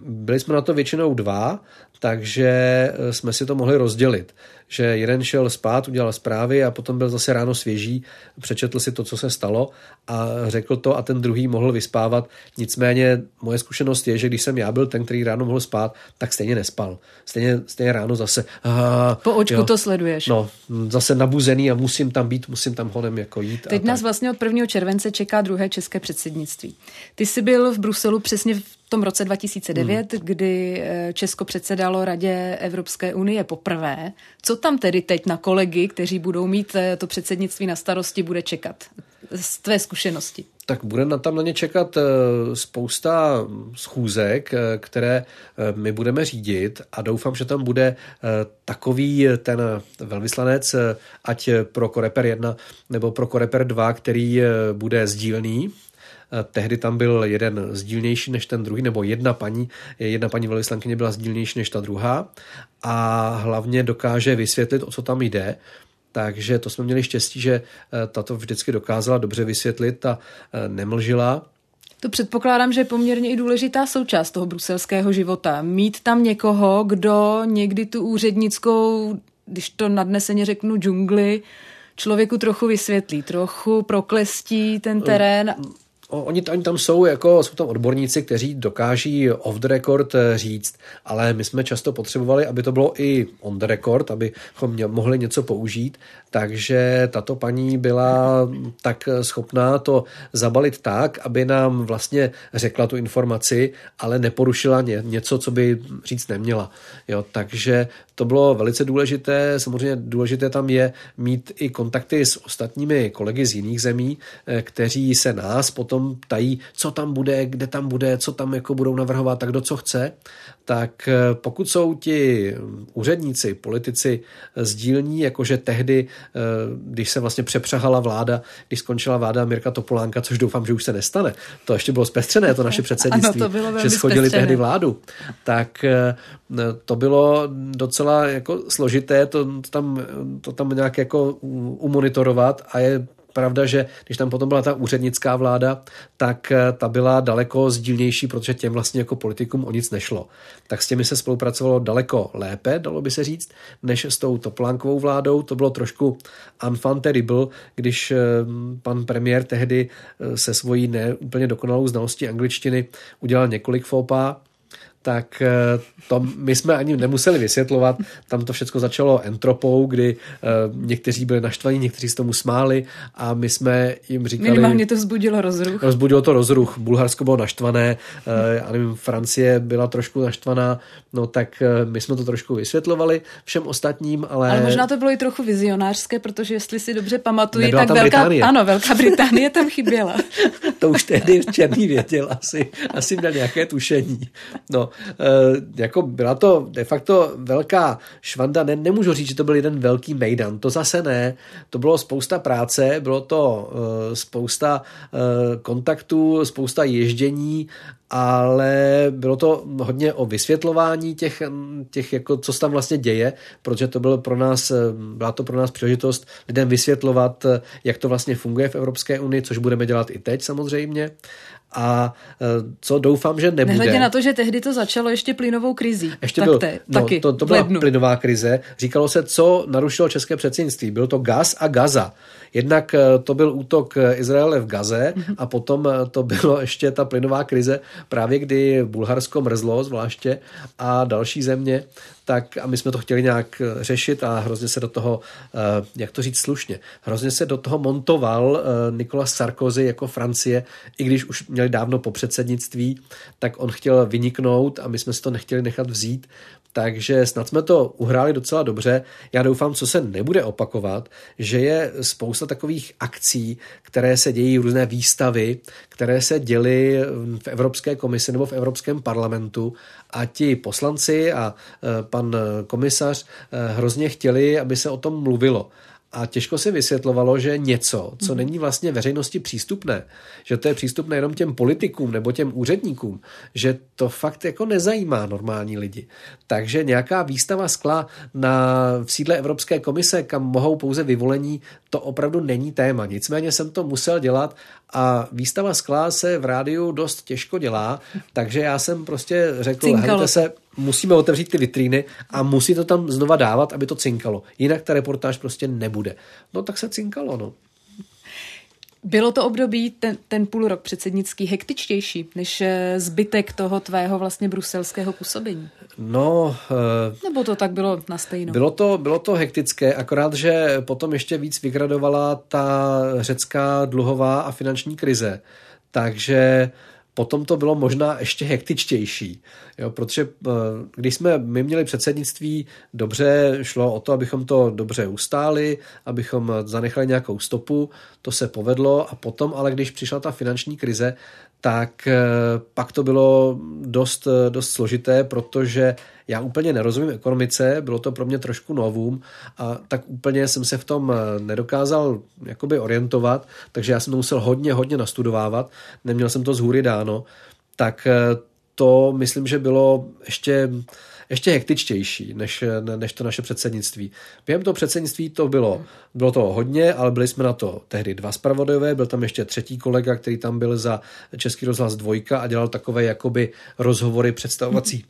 [SPEAKER 2] Byli jsme na to většinou dva, takže eh, jsme si to mohli rozdělit. Že jeden šel spát, udělal zprávy a potom byl zase ráno svěží, přečetl si to, co se stalo a řekl to a ten druhý mohl vyspávat. Nicméně moje zkušenost je, že když jsem já byl ten, který ráno mohl spát, tak stejně nespal. Stejně, stejně ráno zase.
[SPEAKER 1] A, po očku jo, to sleduješ.
[SPEAKER 2] No, zase nabuzený a musím tam být, musím tam honem jako jít.
[SPEAKER 1] Teď nás vlastně od 1. července čeká druhé české předsednictví. Ty jsi byl v Bruselu přesně v tom roce 2009, hmm. kdy eh, Česko předsedalo Radě Evropské unie poprvé. Co tam tedy teď na kolegy, kteří budou mít eh, to předsednictví na starosti, bude čekat? Z tvé zkušenosti.
[SPEAKER 2] Tak bude na tam na ně čekat eh, spousta schůzek, které my budeme řídit a doufám, že tam bude takový ten velvyslanec, ať pro Koreper 1 nebo pro Koreper 2, který bude sdílný, tehdy tam byl jeden sdílnější než ten druhý, nebo jedna paní, jedna paní velvyslankyně byla sdílnější než ta druhá a hlavně dokáže vysvětlit, o co tam jde. Takže to jsme měli štěstí, že eh, tato vždycky dokázala dobře vysvětlit a eh, nemlžila.
[SPEAKER 1] To předpokládám, že je poměrně i důležitá součást toho bruselského života. Mít tam někoho, kdo někdy tu úřednickou, když to nadneseně řeknu, džungli, člověku trochu vysvětlí, trochu proklestí ten terén
[SPEAKER 2] oni, oni tam jsou, jako jsou tam odborníci, kteří dokáží off the record eh, říct, ale my jsme často potřebovali, aby to bylo i on the record, abychom mohli něco použít, takže tato paní byla tak schopná to zabalit tak, aby nám vlastně řekla tu informaci, ale neporušila ně, něco, co by říct neměla. Jo, takže to bylo velice důležité. Samozřejmě důležité tam je mít i kontakty s ostatními kolegy z jiných zemí, eh, kteří se nás potom ptají, co tam bude, kde tam bude, co tam jako budou navrhovat, tak kdo co chce. Tak eh, pokud jsou ti úředníci, politici sdílní, jakože tehdy, eh, když se vlastně přepřahala vláda, když skončila vláda Mirka Topolánka, což doufám, že už se nestane, to ještě bylo zpestřené, to naše předsednictví, ano, to že schodili zpestřené. tehdy vládu, tak to bylo docela jako složité to, to, tam, to tam nějak jako umonitorovat a je pravda, že když tam potom byla ta úřednická vláda, tak eh, ta byla daleko sdílnější, protože těm vlastně jako politikům o nic nešlo. Tak s těmi se spolupracovalo daleko lépe, dalo by se říct, než s tou Toplánkovou vládou. To bylo trošku enfant terrible, když eh, pan premiér tehdy eh, se svojí neúplně dokonalou znalostí angličtiny udělal několik fópa tak eh, to my jsme ani nemuseli vysvětlovat. Tam to všechno začalo entropou, kdy uh, někteří byli naštvaní, někteří se tomu smáli a my jsme jim říkali...
[SPEAKER 1] Minimálně to vzbudilo rozruch.
[SPEAKER 2] Rozbudilo to rozruch. Bulharsko bylo naštvané, uh, já nevím, Francie byla trošku naštvaná, no tak my jsme to trošku vysvětlovali všem ostatním, ale...
[SPEAKER 1] Ale možná to bylo i trochu vizionářské, protože jestli si dobře pamatuju, tak Velká, Británie. ano, Velká Británie tam chyběla.
[SPEAKER 2] to už tehdy Černý věděl asi, asi měl nějaké tušení. No, Eh, jako byla to de facto velká švanda, ne, nemůžu říct, že to byl jeden velký mejdan, to zase ne, to bylo spousta práce, bylo to uh, spousta uh, kontaktů, spousta ježdění ale bylo to hodně o vysvětlování těch, těch jako, co se tam vlastně děje, protože to bylo pro nás, byla to pro nás příležitost lidem vysvětlovat, jak to vlastně funguje v Evropské unii, což budeme dělat i teď samozřejmě a e, co doufám, že nebude.
[SPEAKER 1] Nehledě na to, že tehdy to začalo ještě plynovou krizí.
[SPEAKER 2] Ještě byl, te, no, taky to, to byla plynová krize. Říkalo se, co narušilo české předsednictví. Byl to gaz a Gaza. Jednak e, to byl útok Izraele v Gaze mm-hmm. a potom e, to bylo ještě ta plynová krize, právě kdy Bulharsko mrzlo zvláště a další země tak a my jsme to chtěli nějak eh, řešit a hrozně se do toho, eh, jak to říct slušně, hrozně se do toho montoval eh, Nicolas Sarkozy jako Francie, i když už měli dávno po předsednictví, tak on chtěl vyniknout a my jsme si to nechtěli nechat vzít, takže snad jsme to uhráli docela dobře. Já doufám, co se nebude opakovat, že je spousta takových akcí, které se dějí, různé výstavy, které se děly v Evropské komisi nebo v Evropském parlamentu a ti poslanci a e, pan komisař e, hrozně chtěli, aby se o tom mluvilo. A těžko se vysvětlovalo, že něco, co mhm. není vlastně veřejnosti přístupné, že to je přístupné jenom těm politikům nebo těm úředníkům, že to fakt jako nezajímá normální lidi. Takže nějaká výstava skla na, v sídle Evropské komise, kam mohou pouze vyvolení, to opravdu není téma. Nicméně jsem to musel dělat a výstava skla se v rádiu dost těžko dělá, takže já jsem prostě řekl, hejte se, musíme otevřít ty vitríny a musí to tam znova dávat, aby to cinkalo. Jinak ta reportáž prostě nebude. No tak se cinkalo, no.
[SPEAKER 1] Bylo to období, ten, ten půl rok předsednický, hektičtější než eh, zbytek toho tvého vlastně bruselského působení?
[SPEAKER 2] No...
[SPEAKER 1] Uh, Nebo to tak bylo na stejno?
[SPEAKER 2] Bylo to, bylo to hektické, akorát, že potom ještě víc vygradovala ta řecká dluhová a finanční krize. Takže potom to bylo možná ještě hektičtější, jo, protože eh, když jsme my měli předsednictví, dobře šlo o to, abychom to dobře ustáli, abychom zanechali nějakou stopu, to se povedlo a potom ale když přišla ta finanční krize, tak eh, pak to bylo dost, eh, dost složité, protože já úplně nerozumím ekonomice, bylo to pro mě trošku novům a tak úplně jsem se v tom eh, nedokázal jakoby orientovat, takže já jsem to musel hodně, hodně nastudovávat, neměl jsem to z hůry dáno, tak to myslím, že bylo ještě ještě hektičtější než, než to naše předsednictví. Během toho předsednictví to bylo, bylo to hodně, ale byli jsme na to tehdy dva spravodajové, byl tam ještě třetí kolega, který tam byl za Český rozhlas dvojka a dělal takové jakoby rozhovory představovací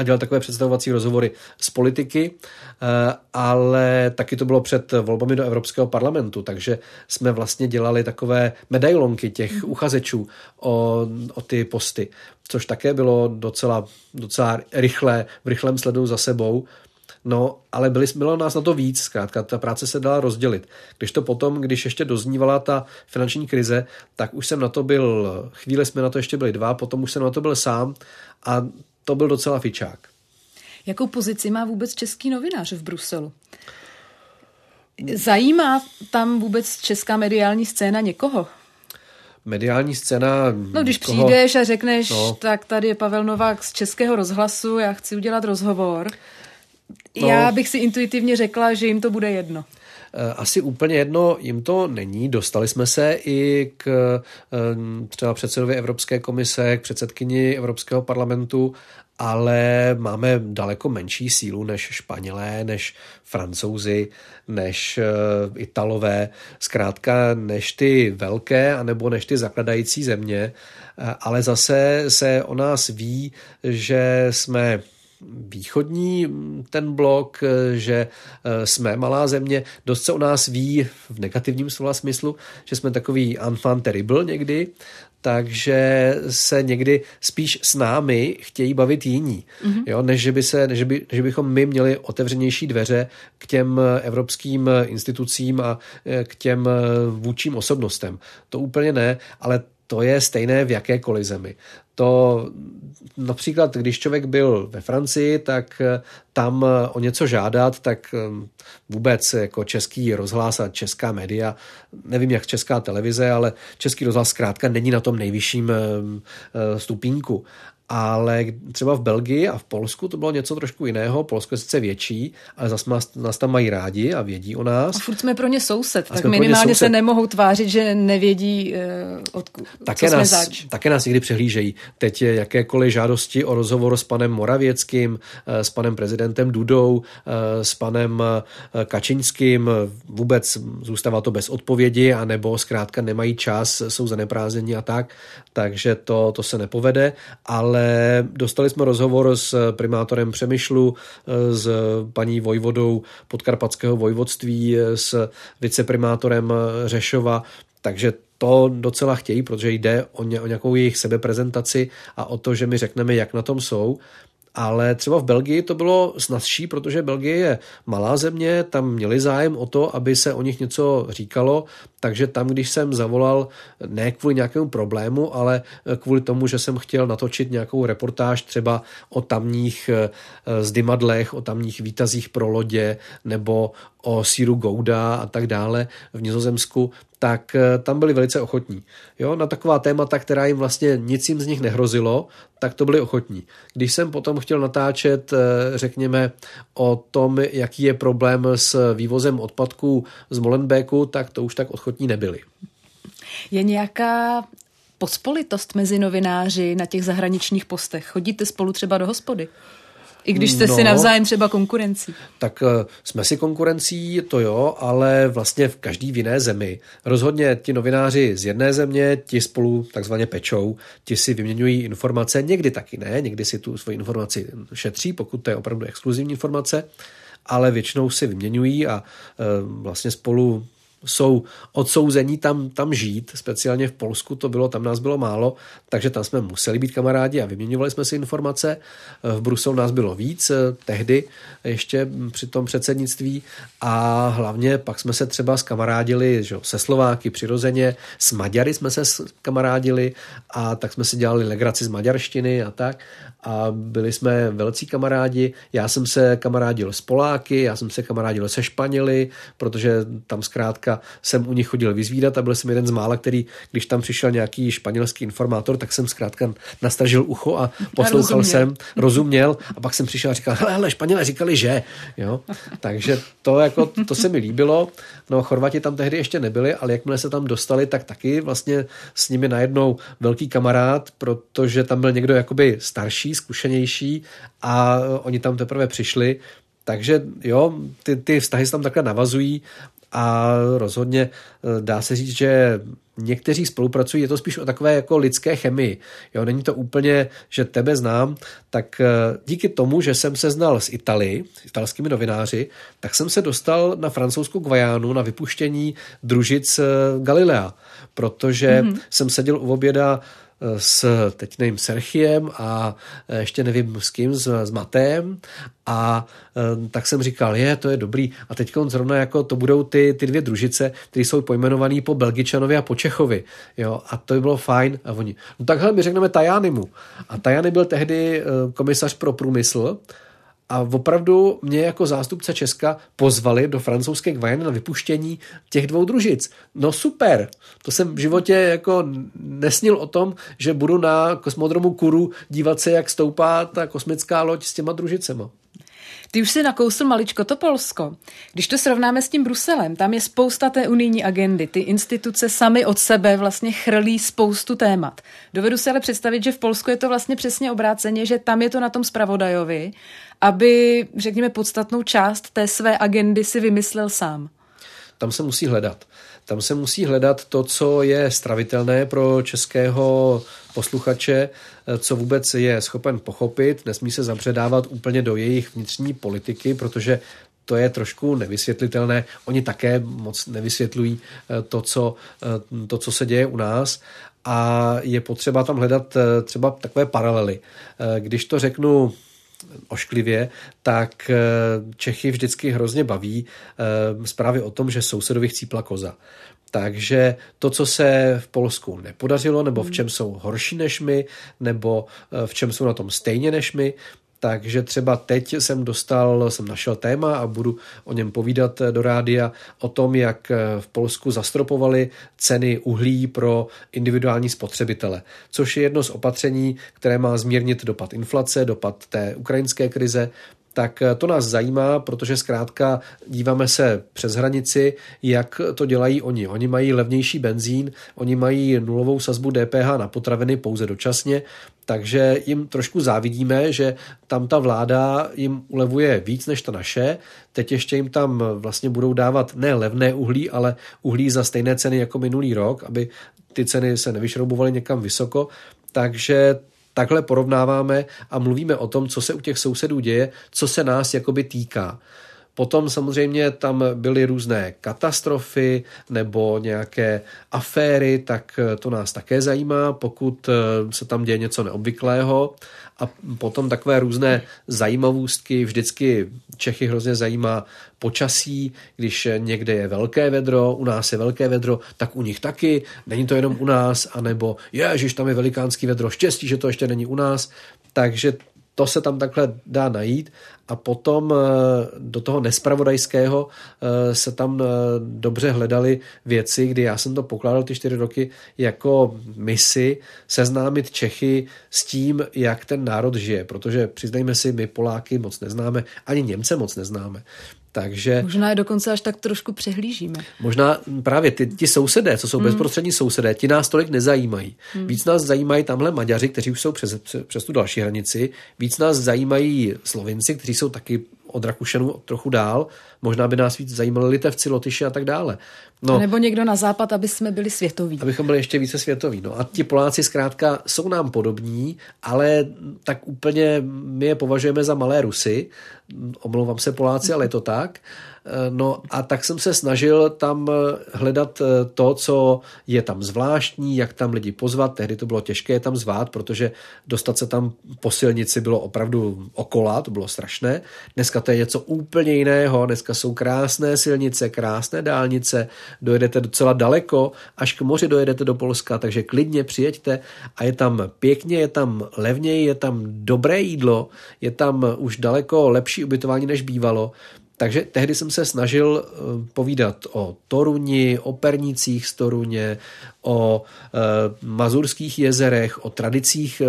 [SPEAKER 2] a dělal takové představovací rozhovory z politiky, eh, ale taky to bylo před volbami do Evropského parlamentu, takže jsme vlastně dělali takové medailonky těch mhm. uchazečů o, o ty posty, což také bylo docela, docela rychlé, v rychlém sledu za sebou. No, ale byli, bylo nás na to víc, zkrátka ta práce se dala rozdělit. Když to potom, když ještě doznívala ta finanční krize, tak už jsem na to byl, chvíli jsme na to ještě byli dva, potom už jsem na to byl sám a to byl docela fičák.
[SPEAKER 1] Jakou pozici má vůbec český novinář v Bruselu? Zajímá tam vůbec česká mediální scéna někoho?
[SPEAKER 2] mediální scéna...
[SPEAKER 1] No když koho... přijdeš a řekneš, no. tak tady je Pavel Novák z Českého rozhlasu, já chci udělat rozhovor, No, Já bych si intuitivně řekla, že jim to bude jedno.
[SPEAKER 2] Eh, asi úplně jedno jim to není. Dostali jsme se i k eh, třeba předsedovi Evropské komise, k předsedkyni Evropského parlamentu, ale máme daleko menší sílu než Španělé, než Francouzi, než eh, Italové, zkrátka než ty velké, anebo než ty zakladající země, ale zase se o nás ví, že jsme východní ten blok, že eh, jsme malá země, dost se o nás ví v negativním slova smyslu, že jsme takový enfant terrible někdy, takže se někdy spíš s námi chtějí bavit jiní, mm-hmm. jo, než, že by se, než, by, než bychom my měli otevřenější dveře k těm evropským institucím a eh, k těm eh, vůčím osobnostem. To úplně ne, ale to je stejné v jakékoliv zemi. To například, když člověk byl ve Francii, tak eh, tam eh, o něco žádat, tak eh, vůbec jako český rozhlas a česká média, nevím jak česká televize, ale český rozhlas zkrátka není na tom nejvyšším stupínku ale třeba v Belgii a v Polsku to bylo něco trošku jiného. Polsko je sice větší, ale zase nás tam mají rádi a vědí o nás.
[SPEAKER 1] A furt jsme pro ně soused, a tak minimálně soused. se nemohou tvářit, že nevědí, uh, od, také co
[SPEAKER 2] nás,
[SPEAKER 1] jsme zač.
[SPEAKER 2] Také nás někdy přehlížejí. Teď je jakékoliv žádosti o rozhovor s panem Moravěckým, eh, s panem prezidentem Dudou, eh, s panem Kačinským, vůbec zůstává to bez odpovědi, anebo zkrátka nemají čas, jsou zaneprázdnění a tak, takže to, to se nepovede, ale ale dostali jsme rozhovor s primátorem Přemyšlu, s paní vojvodou podkarpatského vojvodství, s viceprimátorem Řešova, takže to docela chtějí, protože jde o, ně, o nějakou jejich sebeprezentaci a o to, že my řekneme, jak na tom jsou ale třeba v Belgii to bylo snazší, protože Belgie je malá země, tam měli zájem o to, aby se o nich něco říkalo, takže tam, když jsem zavolal ne kvůli nějakému problému, ale kvůli tomu, že jsem chtěl natočit nějakou reportáž třeba o tamních eh, zdymadlech, o tamních výtazích pro lodě nebo o síru Gouda a tak dále v Nizozemsku, tak eh, tam byli velice ochotní. Jo, na taková témata, která jim vlastně nic jim z nich nehrozilo, tak to byli ochotní. Když jsem potom chtěl natáčet, eh, řekněme, o tom, jaký je problém s vývozem odpadků z Molenbeeku, tak to už tak ochotní nebyli.
[SPEAKER 1] Je nějaká pospolitost mezi novináři na těch zahraničních postech? Chodíte spolu třeba do hospody? I když jste no, si navzájem třeba konkurencí.
[SPEAKER 2] Tak uh, jsme si konkurencí, to jo, ale vlastně v každý v jiné zemi. Rozhodně ti novináři z jedné země, ti spolu takzvaně pečou, ti si vyměňují informace, někdy taky ne, někdy si tu svoji informaci šetří, pokud to je opravdu exkluzivní informace, ale většinou si vyměňují a uh, vlastně spolu jsou odsouzení tam, tam žít, speciálně v Polsku to bylo, tam nás bylo málo, takže tam jsme museli být kamarádi a vyměňovali jsme si informace. V Bruselu nás bylo víc, eh, tehdy ještě při tom předsednictví a hlavně pak jsme se třeba skamarádili že, se Slováky přirozeně, s Maďary jsme se kamarádili a tak jsme si dělali legraci z maďarštiny a tak a byli jsme velcí kamarádi. Já jsem se kamarádil s Poláky, já jsem se kamarádil se Španěli, protože tam zkrátka jsem u nich chodil vyzvídat a byl jsem jeden z mála, který, když tam přišel nějaký španělský informátor, tak jsem zkrátka nastražil ucho a poslouchal rozuměl. jsem, rozuměl a pak jsem přišel a říkal, hele, hele, Španělé říkali, že. Jo? Takže to, jako, to se mi líbilo. No, Chorvati tam tehdy ještě nebyli, ale jakmile se tam dostali, tak taky vlastně s nimi najednou velký kamarád, protože tam byl někdo jakoby starší, zkušenější a oni tam teprve přišli. Takže jo, ty, ty vztahy se tam takhle navazují a rozhodně eh, dá se říct, že někteří spolupracují, je to spíš o takové jako lidské chemii. Jo, není to úplně, že tebe znám, tak eh, díky tomu, že jsem se znal s Itali, s italskými novináři, tak jsem se dostal na francouzskou Guajánu na vypuštění družic eh, Galilea, protože mm-hmm. jsem seděl u oběda s, teď nevím, Serchiem a ještě nevím s kým, s, s Matem a e, tak jsem říkal, je, to je dobrý. A teď zrovna jako to budou ty, ty dvě družice, které jsou pojmenované po Belgičanovi a po Čechovi, jo, a to by bylo fajn. A oni, no takhle my řekneme Tajanimu. A Tajany byl tehdy e, komisař pro průmysl. A opravdu mě jako zástupce Česka pozvali do francouzské Gvajany na vypuštění těch dvou družic. No super, to jsem v životě jako nesnil o tom, že budu na kosmodromu Kuru dívat se, jak stoupá ta kosmická loď s těma družicema.
[SPEAKER 1] Ty už si nakousl maličko to Polsko. Když to srovnáme s tím Bruselem, tam je spousta té unijní agendy. Ty instituce sami od sebe vlastně chrlí spoustu témat. Dovedu si ale představit, že v Polsku je to vlastně přesně obráceně, že tam je to na tom spravodajovi, aby, řekněme, podstatnou část té své agendy si vymyslel sám.
[SPEAKER 2] Tam se musí hledat. Tam se musí hledat to, co je stravitelné pro českého posluchače, co vůbec je schopen pochopit, nesmí se zapředávat úplně do jejich vnitřní politiky, protože to je trošku nevysvětlitelné. Oni také moc nevysvětlují eh, to, co, eh, to, co se děje u nás a je potřeba tam hledat eh, třeba takové paralely. Když to řeknu ošklivě, tak Čechy vždycky hrozně baví zprávy o tom, že sousedovi chcípla koza. Takže to, co se v Polsku nepodařilo, nebo v hmm. čem jsou horší než my, nebo eh, v čem jsou na tom stejně než my, takže třeba teď jsem dostal, jsem našel téma a budu o něm povídat eh, do rádia o tom, jak eh, v Polsku zastropovali ceny uhlí pro individuální spotřebitele, což je jedno z opatření, které má zmírnit dopad inflace, dopad té ukrajinské krize, tak eh, to nás zajímá, protože zkrátka díváme se přes hranici, jak to dělají oni. Oni mají levnější benzín, oni mají nulovou sazbu DPH na potraviny pouze dočasně, takže jim trošku závidíme, že tam ta vláda jim ulevuje víc než ta naše. Teď ještě jim tam vlastně budou dávat ne levné uhlí, ale uhlí za stejné ceny jako minulý rok, aby ty ceny se nevyšroubovaly někam vysoko. Takže takhle porovnáváme a mluvíme o tom, co se u těch sousedů děje, co se nás jakoby týká. Potom samozřejmě tam byly různé katastrofy nebo nějaké aféry, tak to nás také zajímá, pokud se tam děje něco neobvyklého a potom takové různé zajímavostky. Vždycky Čechy hrozně zajímá počasí, když někde je velké vedro, u nás je velké vedro, tak u nich taky, není to jenom u nás, anebo ježiš, tam je velikánský vedro, štěstí, že to ještě není u nás. Takže to se tam takhle dá najít a potom eh, do toho nespravodajského eh, se tam eh, dobře hledaly věci, kdy já jsem to pokládal ty čtyři roky jako misi seznámit Čechy s tím, jak ten národ žije, protože přiznejme si, my Poláky moc neznáme, ani Němce moc neznáme. Takže,
[SPEAKER 1] možná je dokonce až tak trošku přehlížíme.
[SPEAKER 2] Možná právě ty, ti sousedé, co jsou hmm. bezprostřední sousedé, ti nás tolik nezajímají. Hmm. Víc nás zajímají tamhle Maďaři, kteří už jsou přes, přes tu další hranici. Víc nás zajímají Slovinci, kteří jsou taky od Rakušanů trochu dál. Možná by nás víc zajímali Litevci, Lotyši a tak dále.
[SPEAKER 1] No, nebo někdo na západ, aby jsme byli světoví.
[SPEAKER 2] Abychom byli ještě více světoví. No a ti Poláci zkrátka jsou nám podobní, ale tak úplně my je považujeme za malé Rusy. Omlouvám se Poláci, ale je to tak. Eh, no a tak jsem se snažil tam eh, hledat eh, to, co je tam zvláštní, jak tam lidi pozvat. Tehdy to bylo těžké tam zvát, protože dostat se tam po silnici bylo opravdu okola, to bylo strašné. Dneska to je něco úplně jiného, dneska jsou krásné silnice, krásné dálnice, dojedete docela daleko, až k moři dojedete do Polska, takže klidně přijeďte a je tam pěkně, je tam levněji, je tam dobré jídlo, je tam už daleko lepší ubytování, než bývalo. Takže tehdy jsem se snažil eh, povídat o Toruni, o pernicích z Toruně, o e, mazurských jezerech, o tradicích e,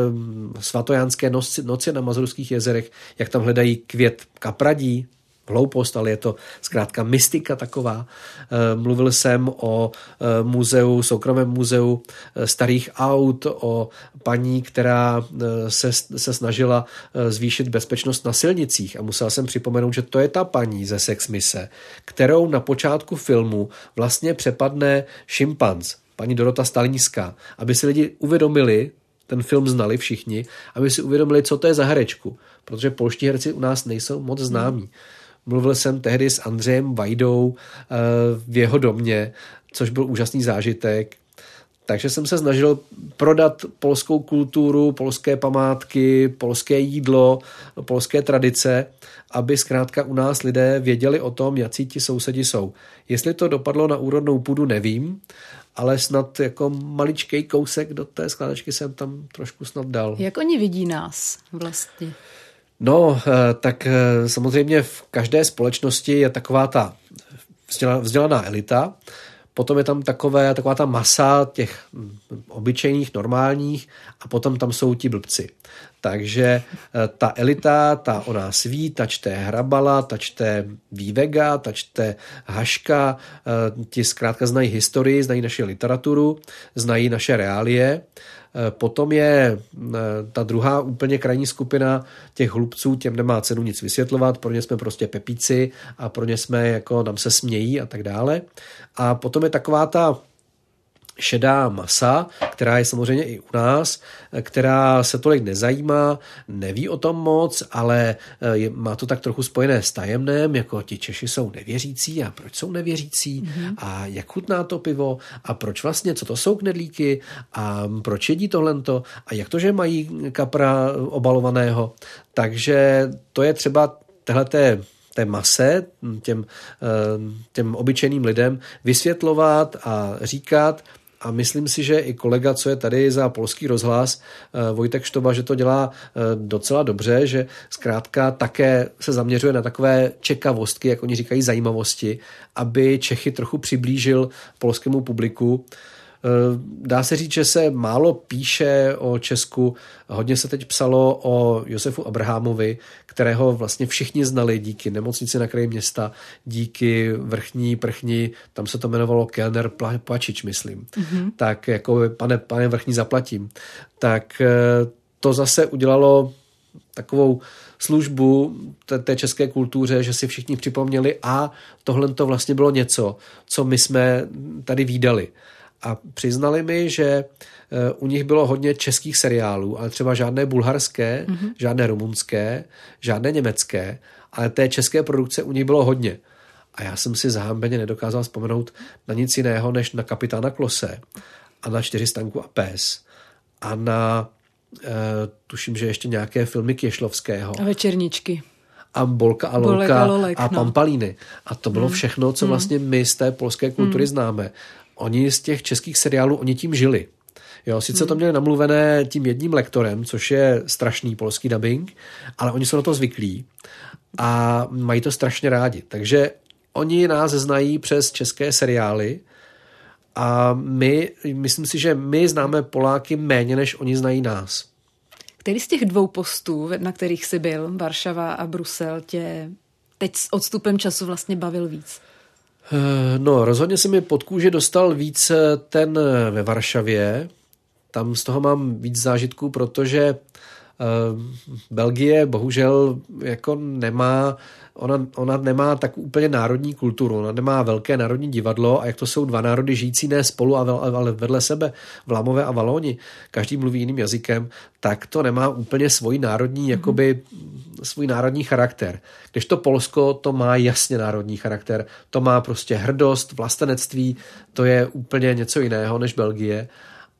[SPEAKER 2] svatojánské noci, noci na mazurských jezerech, jak tam hledají květ kapradí, hloupost, ale je to zkrátka mystika taková. Eh, mluvil jsem o eh, muzeu, soukromém muzeu eh, starých aut, o paní, která se, se snažila zvýšit bezpečnost na silnicích a musel jsem připomenout, že to je ta paní ze Sex Mise, kterou na počátku filmu vlastně přepadne šimpanz, paní Dorota Stalinská, aby si lidi uvědomili, ten film znali všichni, aby si uvědomili, co to je za herečku, protože polští herci u nás nejsou moc známí. Mluvil jsem tehdy s Andřejem Vajdou eh, v jeho domě, což byl úžasný zážitek. Takže jsem se snažil prodat polskou kulturu, polské památky, polské jídlo, polské tradice, aby zkrátka u nás lidé věděli o tom, jaký ti sousedi jsou. Jestli to dopadlo na úrodnou půdu, nevím, ale snad jako maličký kousek do té skládačky jsem tam trošku snad dal.
[SPEAKER 1] Jak oni vidí nás vlastně?
[SPEAKER 2] No, eh, tak eh, samozřejmě v každé společnosti je taková ta vzdělaná elita, potom je tam takové, taková ta masa těch hm, obyčejných, normálních a potom tam jsou ti blbci. Takže eh, ta elita, ta o nás ví, ta čte Hrabala, ta čte Vývega, ta čte Haška, ti zkrátka znají historii, znají naši literaturu, znají naše reálie Eh, potom je eh, ta druhá úplně krajní skupina těch hlubců, těm nemá cenu nic vysvětlovat, pro ně jsme prostě pepíci a pro ně jsme jako nám se smějí a tak dále. A potom je taková ta šedá masa, která je samozřejmě i u nás, která se tolik nezajímá, neví o tom moc, ale eh, je, má to tak trochu spojené s tajemném, jako ti Češi jsou nevěřící a proč jsou nevěřící mm-hmm. a jak chutná to pivo a proč vlastně, co to jsou knedlíky a proč jedí tohle a jak to, že mají kapra obalovaného. Takže to je třeba tehleté té mase, těm, eh, těm obyčejným lidem vysvětlovat a říkat, a myslím si, že i kolega, co je tady za polský rozhlas, eh, Vojtek Štoba, že to dělá eh, docela dobře, že zkrátka také se zaměřuje na takové čekavostky, jak oni říkají, zajímavosti, aby Čechy trochu přiblížil polskému publiku. Eh, dá se říct, že se málo píše o Česku. Hodně se teď psalo o Josefu Abrahamovi, kterého vlastně všichni znali díky nemocnici na kraji města, díky vrchní prchni, tam se to jmenovalo Kellner Plačič, myslím. Mm-hmm. Tak jako pane, pane vrchní zaplatím. Tak eh, to zase udělalo takovou službu té, té české kultuře, že si všichni připomněli a tohle to vlastně bylo něco, co my jsme tady výdali a přiznali mi, že eh, u nich bylo hodně českých seriálů, ale třeba žádné bulharské, mm-hmm. žádné rumunské, žádné německé, ale té české produkce u nich bylo hodně. A já jsem si zahambeně nedokázal vzpomenout na nic jiného, než na kapitána Klose a na čtyřistanku a pes a na e, tuším, že ještě nějaké filmy Kěšlovského.
[SPEAKER 1] A večerničky
[SPEAKER 2] a Bolka a Lolka Lolek, a no. Pampalíny. A to bylo mm. všechno, co mm. vlastně my z té polské kultury mm. známe oni z těch českých seriálů, oni tím žili. Jo, sice to hmm. měli namluvené tím jedním lektorem, což je strašný polský dubbing, ale oni jsou na to zvyklí a mají to strašně rádi. Takže oni nás znají přes české seriály a my, myslím si, že my známe Poláky méně, než oni znají nás.
[SPEAKER 1] Který z těch dvou postů, na kterých jsi byl, Varšava a Brusel, tě teď s odstupem času vlastně bavil víc?
[SPEAKER 2] Eh, no, rozhodně se mi pod kůži dostal víc ten eh, ve Varšavě. Tam z toho mám víc zážitků, protože Belgie bohužel jako nemá ona, ona nemá tak úplně národní kulturu, ona nemá velké národní divadlo a jak to jsou dva národy žijící ne spolu, ale vedle sebe, Vlámové a Valoni, každý mluví jiným jazykem, tak to nemá úplně svůj národní, mm-hmm. jakoby svůj národní charakter. Když to Polsko, to má jasně národní charakter, to má prostě hrdost, vlastenectví, to je úplně něco jiného než Belgie.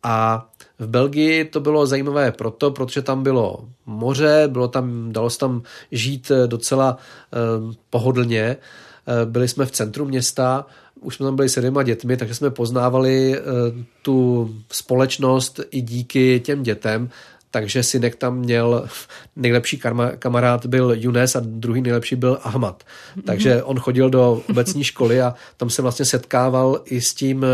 [SPEAKER 2] A v Belgii to bylo zajímavé proto, protože tam bylo moře, bylo tam, dalo se tam žít eh, docela eh, pohodlně. Eh, byli jsme v centru města, už jsme tam byli se dvěma dětmi, takže jsme poznávali eh, tu společnost i díky těm dětem. Takže synek tam měl, nejlepší kamarád byl Junes a druhý nejlepší byl Ahmad. Takže on chodil do obecní školy a tam se vlastně setkával i s tím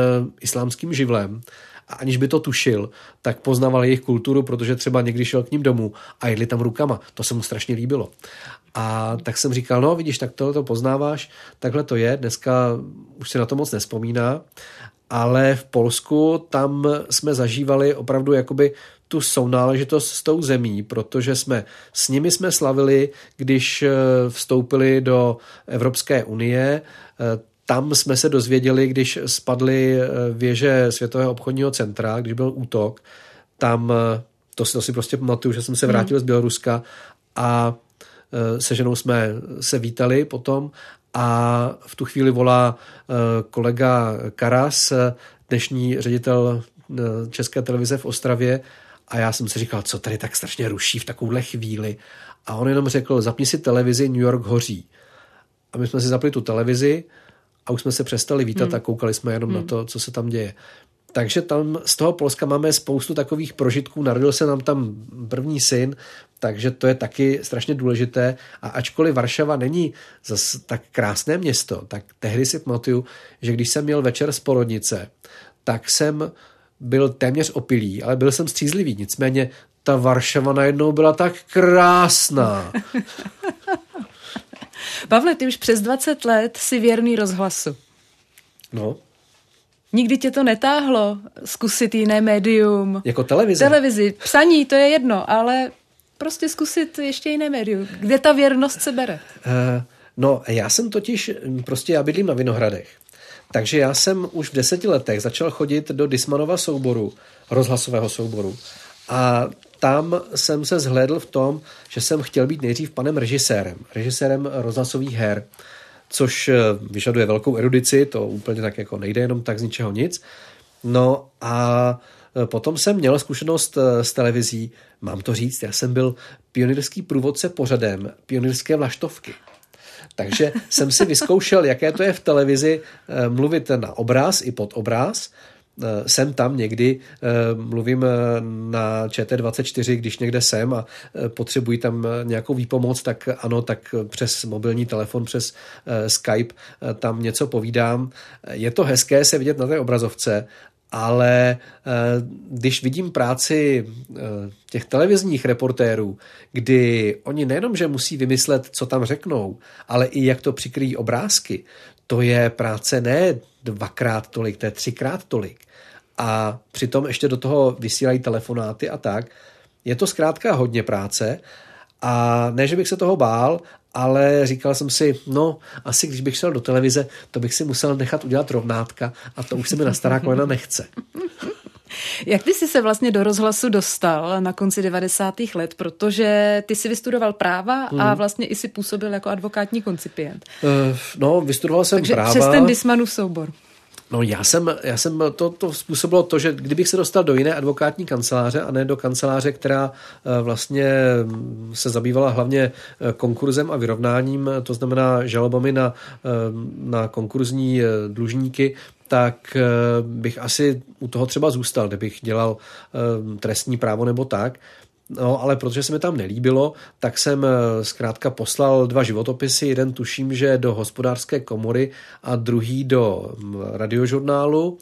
[SPEAKER 2] islámským živlem a aniž by to tušil, tak poznával jejich kulturu, protože třeba někdy šel k ním domů a jedli tam rukama. To se mu strašně líbilo. A tak jsem říkal, no vidíš, tak tohle to poznáváš, takhle to je, dneska už se na to moc nespomíná, ale v Polsku tam jsme zažívali opravdu jakoby tu sounáležitost s tou zemí, protože jsme s nimi jsme slavili, když eh, vstoupili do Evropské unie, eh, tam jsme se dozvěděli, když spadly eh, věže Světového obchodního centra, když byl útok, tam, to si, to si prostě pamatuju, že jsem se vrátil hmm. z Běloruska a se ženou jsme se vítali potom a v tu chvíli volá kolega Karas, dnešní ředitel České televize v Ostravě a já jsem si říkal, co tady tak strašně ruší v takovouhle chvíli. A on jenom řekl, zapni si televizi, New York hoří. A my jsme si zapli tu televizi a už jsme se přestali vítat hmm. a koukali jsme jenom hmm. na to, co se tam děje. Takže tam z toho Polska máme spoustu takových prožitků. Narodil se nám tam první syn, takže to je taky strašně důležité. A ačkoliv Varšava není zas tak krásné město, tak tehdy si pamatuju, že když jsem měl večer z porodnice, tak jsem byl téměř opilý, ale byl jsem střízlivý. Nicméně ta Varšava najednou byla tak krásná.
[SPEAKER 1] Pavle, ty už přes 20 let si věrný rozhlasu.
[SPEAKER 2] No.
[SPEAKER 1] Nikdy tě to netáhlo zkusit jiné médium?
[SPEAKER 2] Jako televize?
[SPEAKER 1] Televizi. Psaní, to je jedno, ale prostě zkusit ještě jiné médium. Kde ta věrnost se bere? Uh,
[SPEAKER 2] no, já jsem totiž, prostě já bydlím na Vinohradech. Takže já jsem už v deseti letech začal chodit do Dismanova souboru, rozhlasového souboru. A tam jsem se zhlédl v tom, že jsem chtěl být nejdřív panem režisérem, režisérem rozhlasových her, což eh, vyžaduje velkou erudici, to úplně tak jako nejde jenom tak z ničeho nic. No a eh, potom jsem měl zkušenost eh, s televizí, mám to říct, já jsem byl pionýrský průvodce pořadem pionýrské vlaštovky. Takže jsem si vyzkoušel, jaké to je v televizi mluvit na obraz i pod obraz. Eh, jsem tam někdy, eh, mluvím na ČT24, když někde jsem a potřebuji tam nějakou výpomoc, tak ano, tak přes mobilní telefon, přes Skype tam něco povídám. Je to hezké se vidět na té obrazovce, ale eh, když vidím práci eh, těch televizních reportérů, kdy oni nejenom, že musí vymyslet, co tam řeknou, ale i jak to přikryjí obrázky, to je práce ne dvakrát tolik, to je třikrát tolik. A přitom ještě do toho vysílají telefonáty a tak. Je to zkrátka hodně práce a ne, že bych se toho bál, ale říkal jsem si, no, asi když bych šel do televize, to bych si musel nechat udělat rovnátka a to už se mi na stará kolena nechce.
[SPEAKER 1] Jak ty jsi se vlastně do rozhlasu dostal na konci 90. let, protože ty jsi vystudoval práva a hmm. vlastně i si působil jako advokátní koncipient.
[SPEAKER 2] Uh, no, vystudoval jsem
[SPEAKER 1] Takže
[SPEAKER 2] práva.
[SPEAKER 1] přes ten Dismanův soubor.
[SPEAKER 2] No já jsem, já jsem to, to způsobilo to, že kdybych se dostal do jiné advokátní kanceláře a ne do kanceláře, která eh, vlastně mm, se zabývala hlavně eh, konkurzem a vyrovnáním, to znamená žalobami na, eh, na konkurzní dlužníky, tak bych asi u toho třeba zůstal, kdybych dělal trestní právo nebo tak. No, ale protože se mi tam nelíbilo, tak jsem eh, zkrátka poslal dva životopisy. Jeden tuším, že do hospodářské komory a druhý do mm, radiožurnálu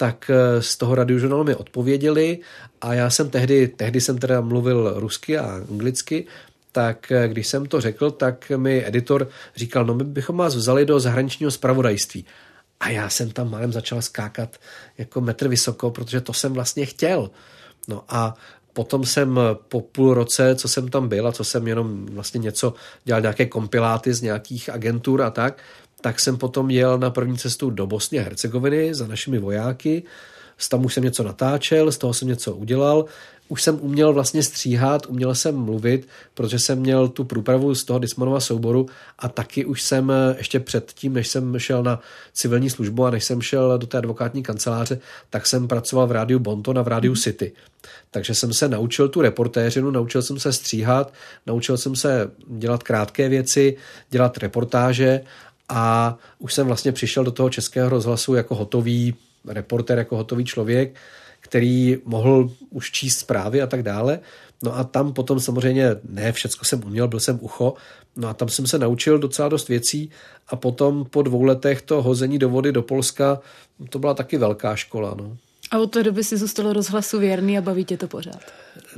[SPEAKER 2] tak eh, z toho radiožurnálu mi odpověděli a já jsem tehdy, tehdy jsem teda mluvil rusky a anglicky, tak eh, když jsem to řekl, tak mi editor říkal, no my bychom vás vzali do zahraničního spravodajství. A já jsem tam málem začal skákat jako metr vysoko, protože to jsem vlastně chtěl. No a Potom jsem po půl roce, co jsem tam byl a co jsem jenom vlastně něco dělal nějaké kompiláty z nějakých agentur a tak, tak jsem potom jel na první cestu do Bosny a Hercegoviny za našimi vojáky. Tam už jsem něco natáčel, z toho jsem něco udělal už jsem uměl vlastně stříhat, uměl jsem mluvit, protože jsem měl tu průpravu z toho Dismanova souboru a taky už jsem eh, ještě předtím, než jsem šel na civilní službu a než jsem šel do té advokátní kanceláře, tak jsem pracoval v rádiu Bonton a v rádiu mhm. City. Takže jsem se naučil tu reportéřinu, naučil jsem se stříhat, naučil jsem se dělat krátké věci, dělat reportáže a už jsem vlastně přišel do toho českého rozhlasu jako hotový reporter, jako hotový člověk který mohl už číst zprávy a tak dále. No a tam potom samozřejmě ne všecko jsem uměl, byl jsem ucho, no a tam jsem se naučil docela dost věcí a potom po dvou letech to hození do vody do Polska, to byla taky velká škola. No.
[SPEAKER 1] A od té doby si zůstalo rozhlasu věrný a baví tě to pořád?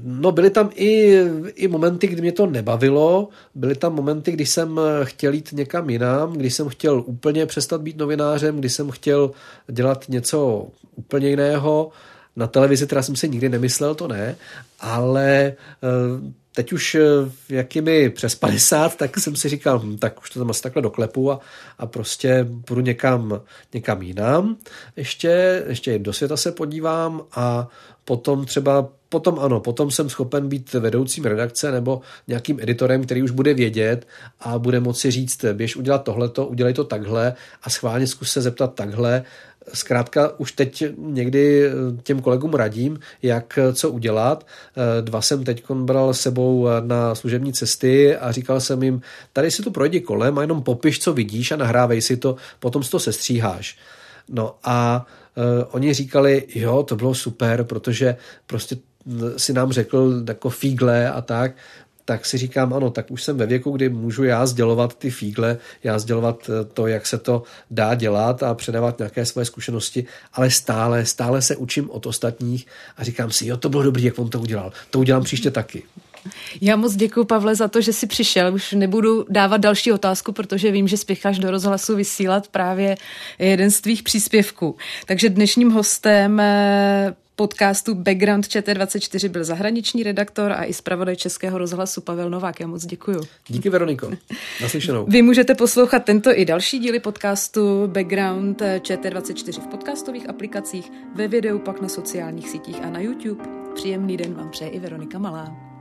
[SPEAKER 2] No byly tam i, i momenty, kdy mě to nebavilo, byly tam momenty, kdy jsem chtěl jít někam jinam, kdy jsem chtěl úplně přestat být novinářem, kdy jsem chtěl dělat něco úplně jiného. Na televizi teda jsem si nikdy nemyslel, to ne, ale eh, teď už jak je mi přes 50, tak jsem si říkal, hm, tak už to tam asi takhle doklepu a, a prostě půjdu někam, někam jinam. Ještě, ještě do světa se podívám a potom třeba potom ano, potom jsem schopen být vedoucím redakce nebo nějakým editorem, který už bude vědět a bude moci říct, běž udělat tohleto, udělej to takhle a schválně zkus se zeptat takhle. Zkrátka už teď někdy těm kolegům radím, jak co udělat. Dva jsem teď bral sebou na služební cesty a říkal jsem jim, tady si tu projdi kolem a jenom popiš, co vidíš a nahrávej si to, potom si to sestříháš. No a oni říkali, jo, to bylo super, protože prostě si nám řekl jako fígle a tak, tak si říkám, ano, tak už jsem ve věku, kdy můžu já sdělovat ty fígle, já sdělovat eh, to, jak se to dá dělat a předávat nějaké své zkušenosti, ale stále, stále se učím od ostatních a říkám si, jo, to bylo dobrý, jak on to udělal. To udělám příště taky.
[SPEAKER 1] Já moc děkuji, Pavle, za to, že jsi přišel. Už nebudu dávat další otázku, protože vím, že spěcháš do rozhlasu vysílat právě jeden z tvých příspěvků. Takže dnešním hostem eh, podcastu Background ČT24 byl zahraniční redaktor a i zpravodaj Českého rozhlasu Pavel Novák. Já moc děkuji.
[SPEAKER 2] Díky Veroniko. Naslyšenou.
[SPEAKER 1] Vy můžete poslouchat tento i další díly podcastu Background ČT24 v podcastových aplikacích, ve videu pak na sociálních sítích a na YouTube. Příjemný den vám přeje i Veronika Malá.